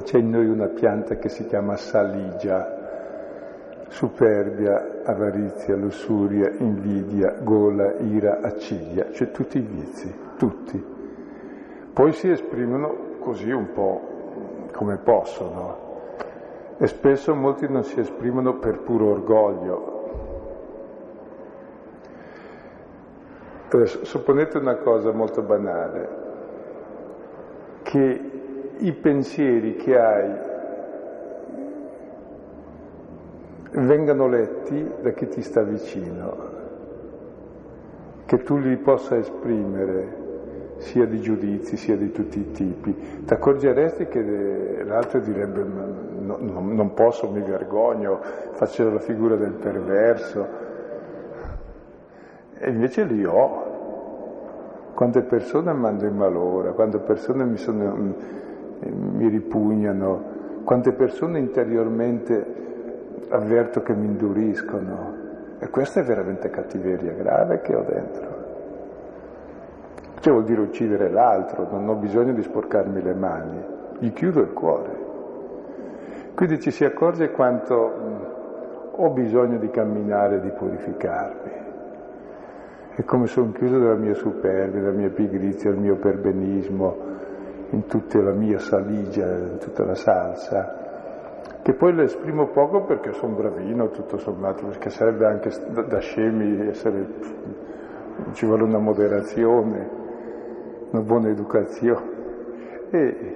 c'è in noi una pianta che si chiama saligia, superbia, avarizia, lussuria, invidia, gola, ira, accidia, cioè tutti i vizi, tutti. Poi si esprimono così un po' come possono e spesso molti non si esprimono per puro orgoglio. Adesso, supponete una cosa molto banale, che i pensieri che hai vengano letti da chi ti sta vicino, che tu li possa esprimere sia di giudizi sia di tutti i tipi. Ti accorgeresti che l'altro direbbe no, no, non posso, mi vergogno, faccio la figura del perverso. E invece li ho. Quante persone mando in malora, quante persone mi, sono, mi ripugnano, quante persone interiormente avverto che mi induriscono. E questa è veramente cattiveria grave che ho dentro. Cioè vuol dire uccidere l'altro, non ho bisogno di sporcarmi le mani, gli chiudo il cuore. Quindi ci si accorge quanto ho bisogno di camminare di purificarmi. E come sono chiuso dalla mia superbia, dalla mia pigrizia, dal mio perbenismo, in tutta la mia saligia, in tutta la salsa che poi lo esprimo poco perché sono bravino tutto sommato, perché sarebbe anche da scemi essere, ci vuole una moderazione, una buona educazione. E,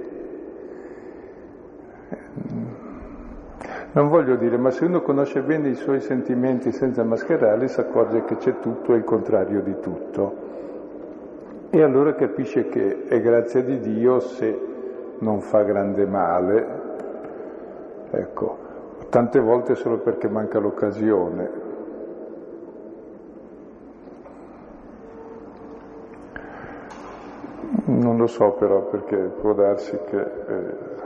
non voglio dire, ma se uno conosce bene i suoi sentimenti senza mascherarli, si accorge che c'è tutto e il contrario di tutto. E allora capisce che è grazia di Dio se non fa grande male, Ecco, tante volte solo perché manca l'occasione. Non lo so però perché può darsi che eh,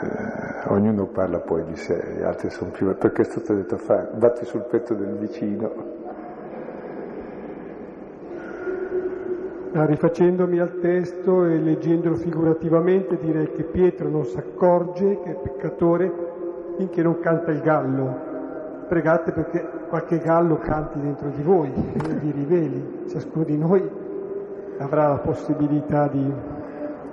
eh, ognuno parla poi di sé, gli altri sono più... Perché è stato detto fa, batti sul petto del vicino. rifacendomi al testo e leggendolo figurativamente direi che Pietro non si accorge che è peccatore finché non canta il gallo. Pregate perché qualche gallo canti dentro di voi e vi riveli. Ciascuno di noi avrà la possibilità di...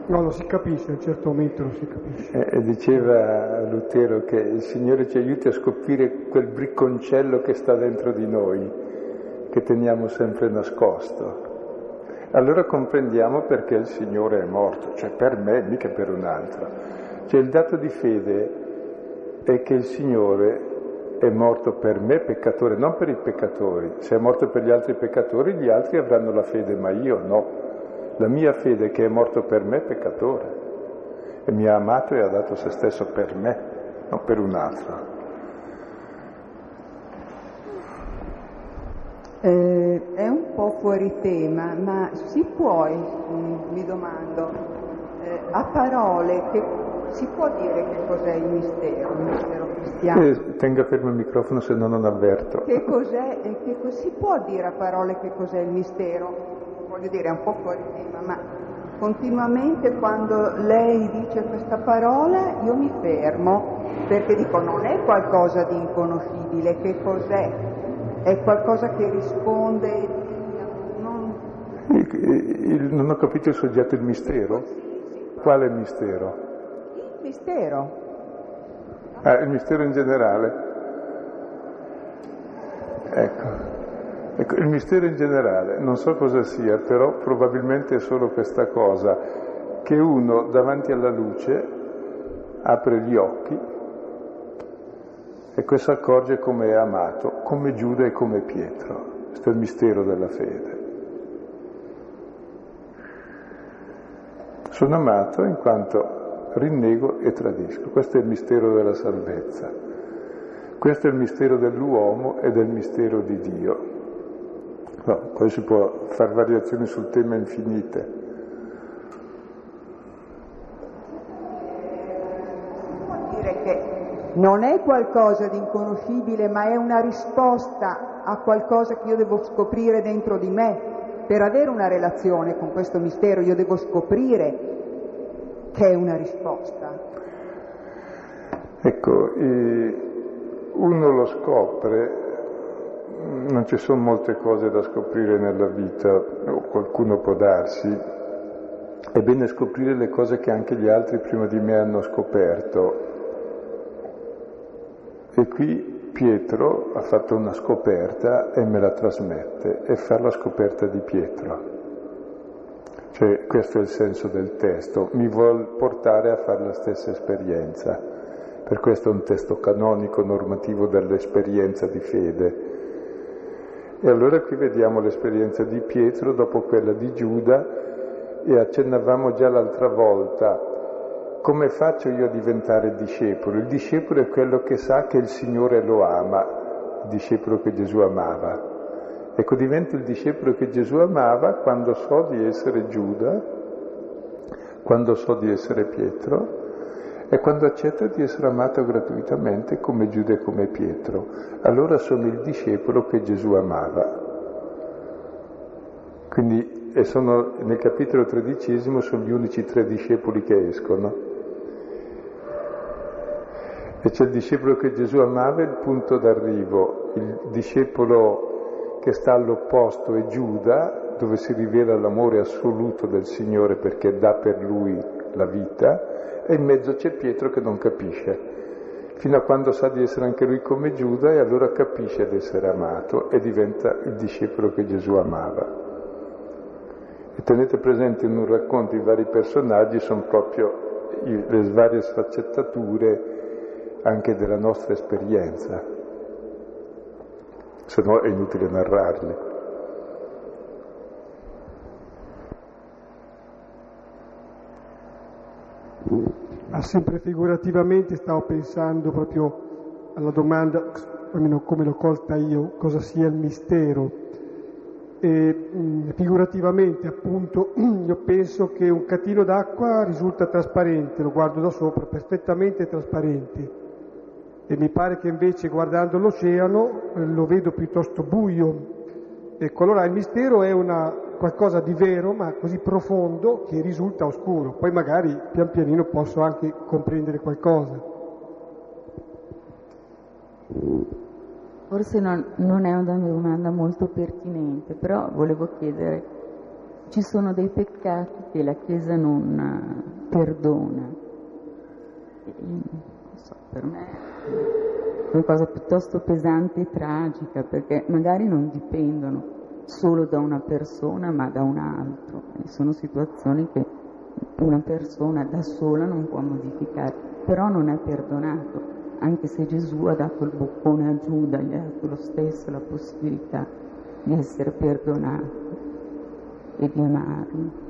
No, lo si capisce, a un certo momento lo si capisce. Eh, diceva Lutero che il Signore ci aiuti a scoprire quel bricconcello che sta dentro di noi, che teniamo sempre nascosto allora comprendiamo perché il Signore è morto, cioè per me, mica per un altro. Cioè il dato di fede è che il Signore è morto per me peccatore, non per i peccatori. Se è morto per gli altri peccatori, gli altri avranno la fede, ma io no. La mia fede che è morto per me peccatore e mi ha amato e ha dato se stesso per me, non per un altro. Eh, è un po' fuori tema, ma si può, mm, mi domando, eh, a parole, che si può dire che cos'è il mistero, il mistero cristiano? Eh, tenga fermo il microfono se no non avverto. Che cos'è, che si può dire a parole che cos'è il mistero? Voglio dire, è un po' fuori tema, ma continuamente quando lei dice questa parola io mi fermo perché dico non è qualcosa di inconoscibile, che cos'è? È qualcosa che risponde... Non, non ho capito il soggetto, il mistero? Quale mistero? Il mistero. Ah, il mistero in generale. Ecco. Ecco. Il mistero in generale, non so cosa sia, però probabilmente è solo questa cosa, che uno davanti alla luce apre gli occhi e questo accorge come è amato, come Giuda e come Pietro. Questo è il mistero della fede. Sono amato in quanto rinnego e tradisco. Questo è il mistero della salvezza. questo è il mistero dell'uomo ed è il mistero di Dio. No, poi si può fare variazioni sul tema infinite. Vuol dire che non è qualcosa di inconoscibile, ma è una risposta a qualcosa che io devo scoprire dentro di me. Per avere una relazione con questo mistero io devo scoprire che è una risposta. Ecco, uno lo scopre, non ci sono molte cose da scoprire nella vita, o qualcuno può darsi, è bene scoprire le cose che anche gli altri prima di me hanno scoperto. E qui Pietro ha fatto una scoperta e me la trasmette, e fa la scoperta di Pietro. Cioè, questo è il senso del testo, mi vuol portare a fare la stessa esperienza. Per questo è un testo canonico, normativo dell'esperienza di fede. E allora qui vediamo l'esperienza di Pietro dopo quella di Giuda e accennavamo già l'altra volta come faccio io a diventare discepolo? Il discepolo è quello che sa che il Signore lo ama, il discepolo che Gesù amava. Ecco, divento il discepolo che Gesù amava quando so di essere Giuda, quando so di essere Pietro e quando accetto di essere amato gratuitamente come Giuda e come Pietro. Allora sono il discepolo che Gesù amava. Quindi sono, nel capitolo tredicesimo sono gli unici tre discepoli che escono. E c'è il discepolo che Gesù amava il punto d'arrivo, il discepolo che sta all'opposto è Giuda, dove si rivela l'amore assoluto del Signore perché dà per lui la vita, e in mezzo c'è Pietro che non capisce, fino a quando sa di essere anche lui come Giuda e allora capisce di essere amato e diventa il discepolo che Gesù amava. E tenete presente in un racconto i vari personaggi sono proprio le varie sfaccettature anche della nostra esperienza se no è inutile narrarli. Ma sempre figurativamente stavo pensando proprio alla domanda, almeno come l'ho colta io, cosa sia il mistero. E, mh, figurativamente appunto io penso che un catino d'acqua risulta trasparente, lo guardo da sopra, perfettamente trasparente e mi pare che invece guardando l'oceano lo vedo piuttosto buio. Ecco, allora il mistero è una, qualcosa di vero ma così profondo che risulta oscuro, poi magari pian pianino posso anche comprendere qualcosa. Forse non, non, è una domanda molto pertinente, però volevo chiedere, ci sono dei peccati che la Chiesa non eh, perdona? Non so, per me una cosa piuttosto pesante e tragica, perché magari non dipendono solo da una persona, ma da un altro. E sono situazioni che una persona da sola non può modificare, però non è perdonato, anche se Gesù ha dato il boccone a Giuda, gli ha dato lo stesso la possibilità di essere perdonato e di amarlo.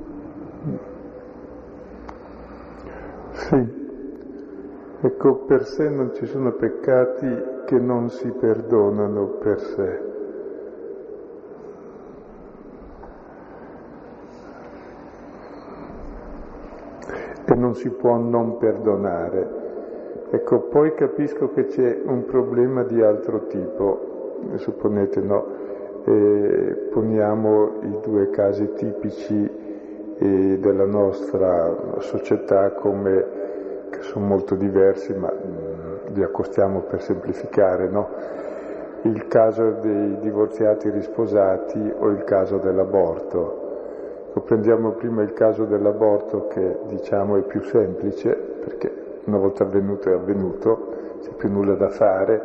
Sì, Ecco, per sé non ci sono peccati che non si perdonano per sé. E non si può non perdonare. Ecco, poi capisco che c'è un problema di altro tipo, supponete no, eh, poniamo i due casi tipici eh, della nostra società come che sono molto diversi, ma mh, li accostiamo per semplificare, no? il caso dei divorziati risposati o il caso dell'aborto. Prendiamo prima il caso dell'aborto che diciamo è più semplice, perché una volta avvenuto è avvenuto, c'è più nulla da fare.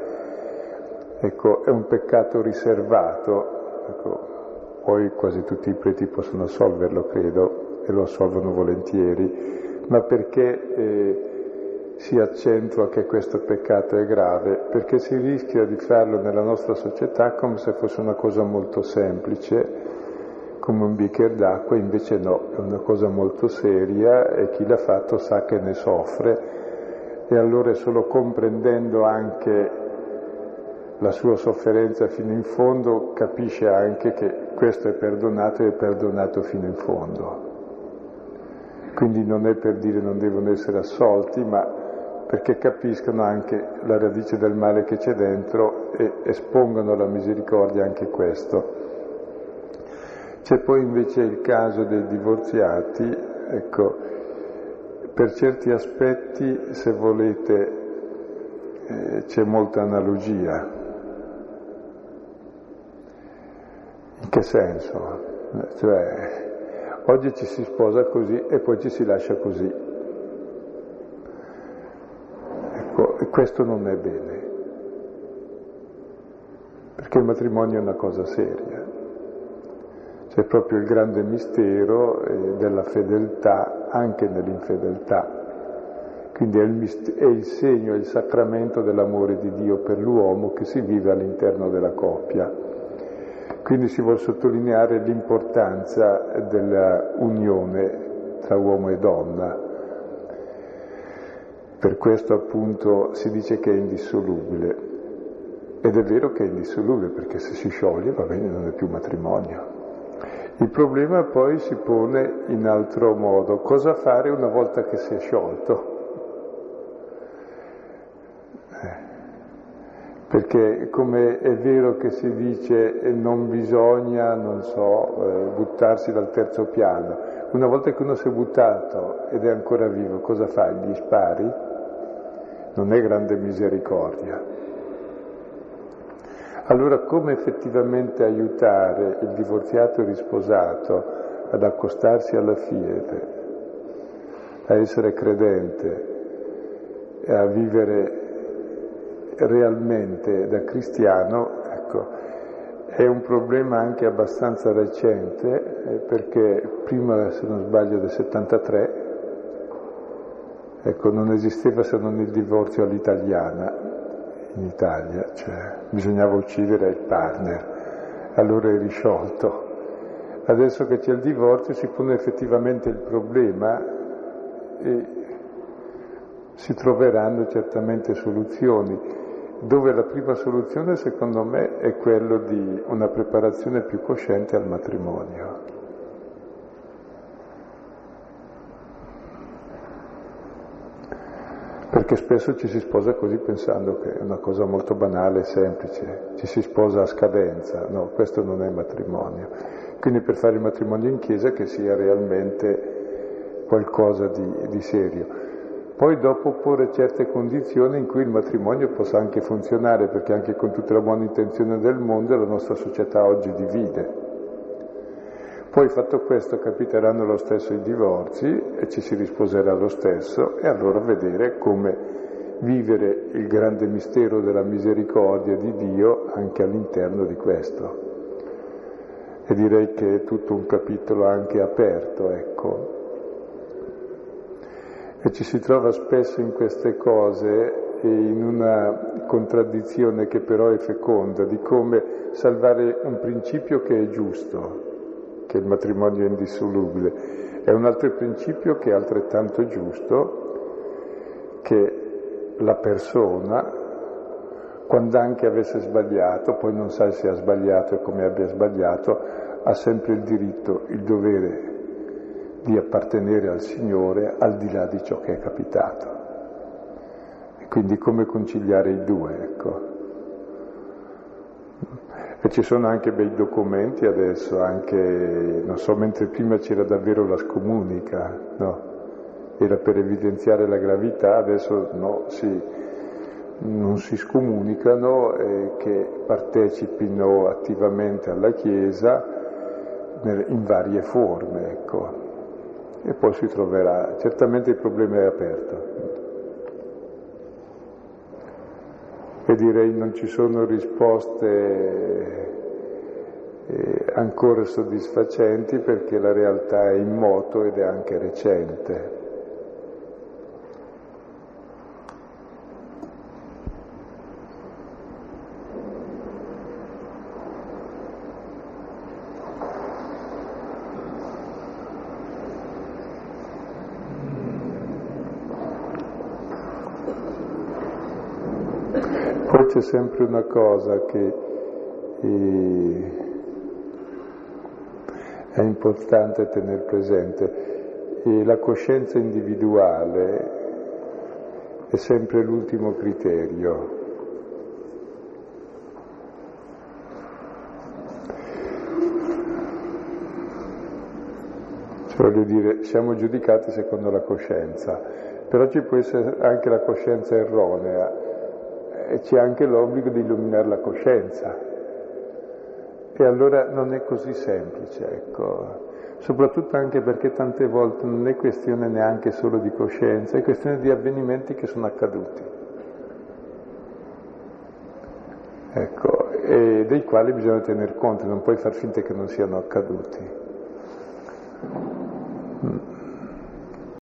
Ecco, è un peccato riservato, ecco, poi quasi tutti i preti possono assolverlo, credo, e lo assolvono volentieri, ma perché eh, si accentua che questo peccato è grave, perché si rischia di farlo nella nostra società come se fosse una cosa molto semplice, come un bicchiere d'acqua, invece no, è una cosa molto seria e chi l'ha fatto sa che ne soffre e allora è solo comprendendo anche la sua sofferenza fino in fondo, capisce anche che questo è perdonato e è perdonato fino in fondo. Quindi non è per dire non devono essere assolti, ma perché capiscono anche la radice del male che c'è dentro e espongono alla misericordia anche questo. C'è poi invece il caso dei divorziati, ecco, per certi aspetti, se volete, eh, c'è molta analogia. In che senso? Cioè, oggi ci si sposa così e poi ci si lascia così. Ecco, questo non è bene, perché il matrimonio è una cosa seria. C'è proprio il grande mistero eh, della fedeltà anche nell'infedeltà. Quindi è il, mist- è il segno, è il sacramento dell'amore di Dio per l'uomo che si vive all'interno della coppia. Quindi si vuole sottolineare l'importanza dell'unione tra uomo e donna. Per questo appunto si dice che è indissolubile. Ed è vero che è indissolubile perché se si scioglie va bene, non è più matrimonio. Il problema poi si pone in altro modo. Cosa fare una volta che si è sciolto? perché come è vero che si dice non bisogna, non so, eh, buttarsi dal terzo piano, una volta che uno si è buttato ed è ancora vivo, cosa fa? Gli spari? Non è grande misericordia. Allora come effettivamente aiutare il divorziato e risposato ad accostarsi alla fede, a essere credente e a vivere realmente da cristiano, ecco, è un problema anche abbastanza recente, eh, perché prima, se non sbaglio, del 73, ecco, non esisteva se non il divorzio all'italiana in Italia, cioè bisognava uccidere il partner, allora è risciolto. Adesso che c'è il divorzio si pone effettivamente il problema e si troveranno certamente soluzioni dove la prima soluzione secondo me è quella di una preparazione più cosciente al matrimonio. Perché spesso ci si sposa così pensando che è una cosa molto banale e semplice, ci si sposa a scadenza, no, questo non è matrimonio. Quindi per fare il matrimonio in chiesa che sia realmente qualcosa di, di serio. Poi dopo porre certe condizioni in cui il matrimonio possa anche funzionare, perché anche con tutta la buona intenzione del mondo la nostra società oggi divide. Poi fatto questo capiteranno lo stesso i divorzi e ci si risposerà lo stesso e allora vedere come vivere il grande mistero della misericordia di Dio anche all'interno di questo. E direi che è tutto un capitolo anche aperto, ecco, e ci si trova spesso in queste cose in una contraddizione che però è feconda, di come salvare un principio che è giusto, che il matrimonio è indissolubile, e un altro principio che è altrettanto giusto, che la persona, quando anche avesse sbagliato, poi non sa se ha sbagliato e come abbia sbagliato, ha sempre il diritto, il dovere di appartenere al Signore al di là di ciò che è capitato. E quindi come conciliare i due, ecco. E ci sono anche bei documenti adesso, anche, non so, mentre prima c'era davvero la scomunica, no? Era per evidenziare la gravità, adesso no, si, non si scomunicano e che partecipino attivamente alla Chiesa in varie forme, ecco e poi si troverà. Certamente il problema è aperto. E direi non ci sono risposte eh, ancora soddisfacenti perché la realtà è in moto ed è anche recente. C'è sempre una cosa che eh, è importante tenere presente, e la coscienza individuale è sempre l'ultimo criterio. Voglio dire, siamo giudicati secondo la coscienza, però ci può essere anche la coscienza erronea e c'è anche l'obbligo di illuminare la coscienza. E allora non è così semplice, ecco. Soprattutto anche perché tante volte non è questione neanche solo di coscienza, è questione di avvenimenti che sono accaduti. Ecco, e dei quali bisogna tener conto, non puoi far finta che non siano accaduti.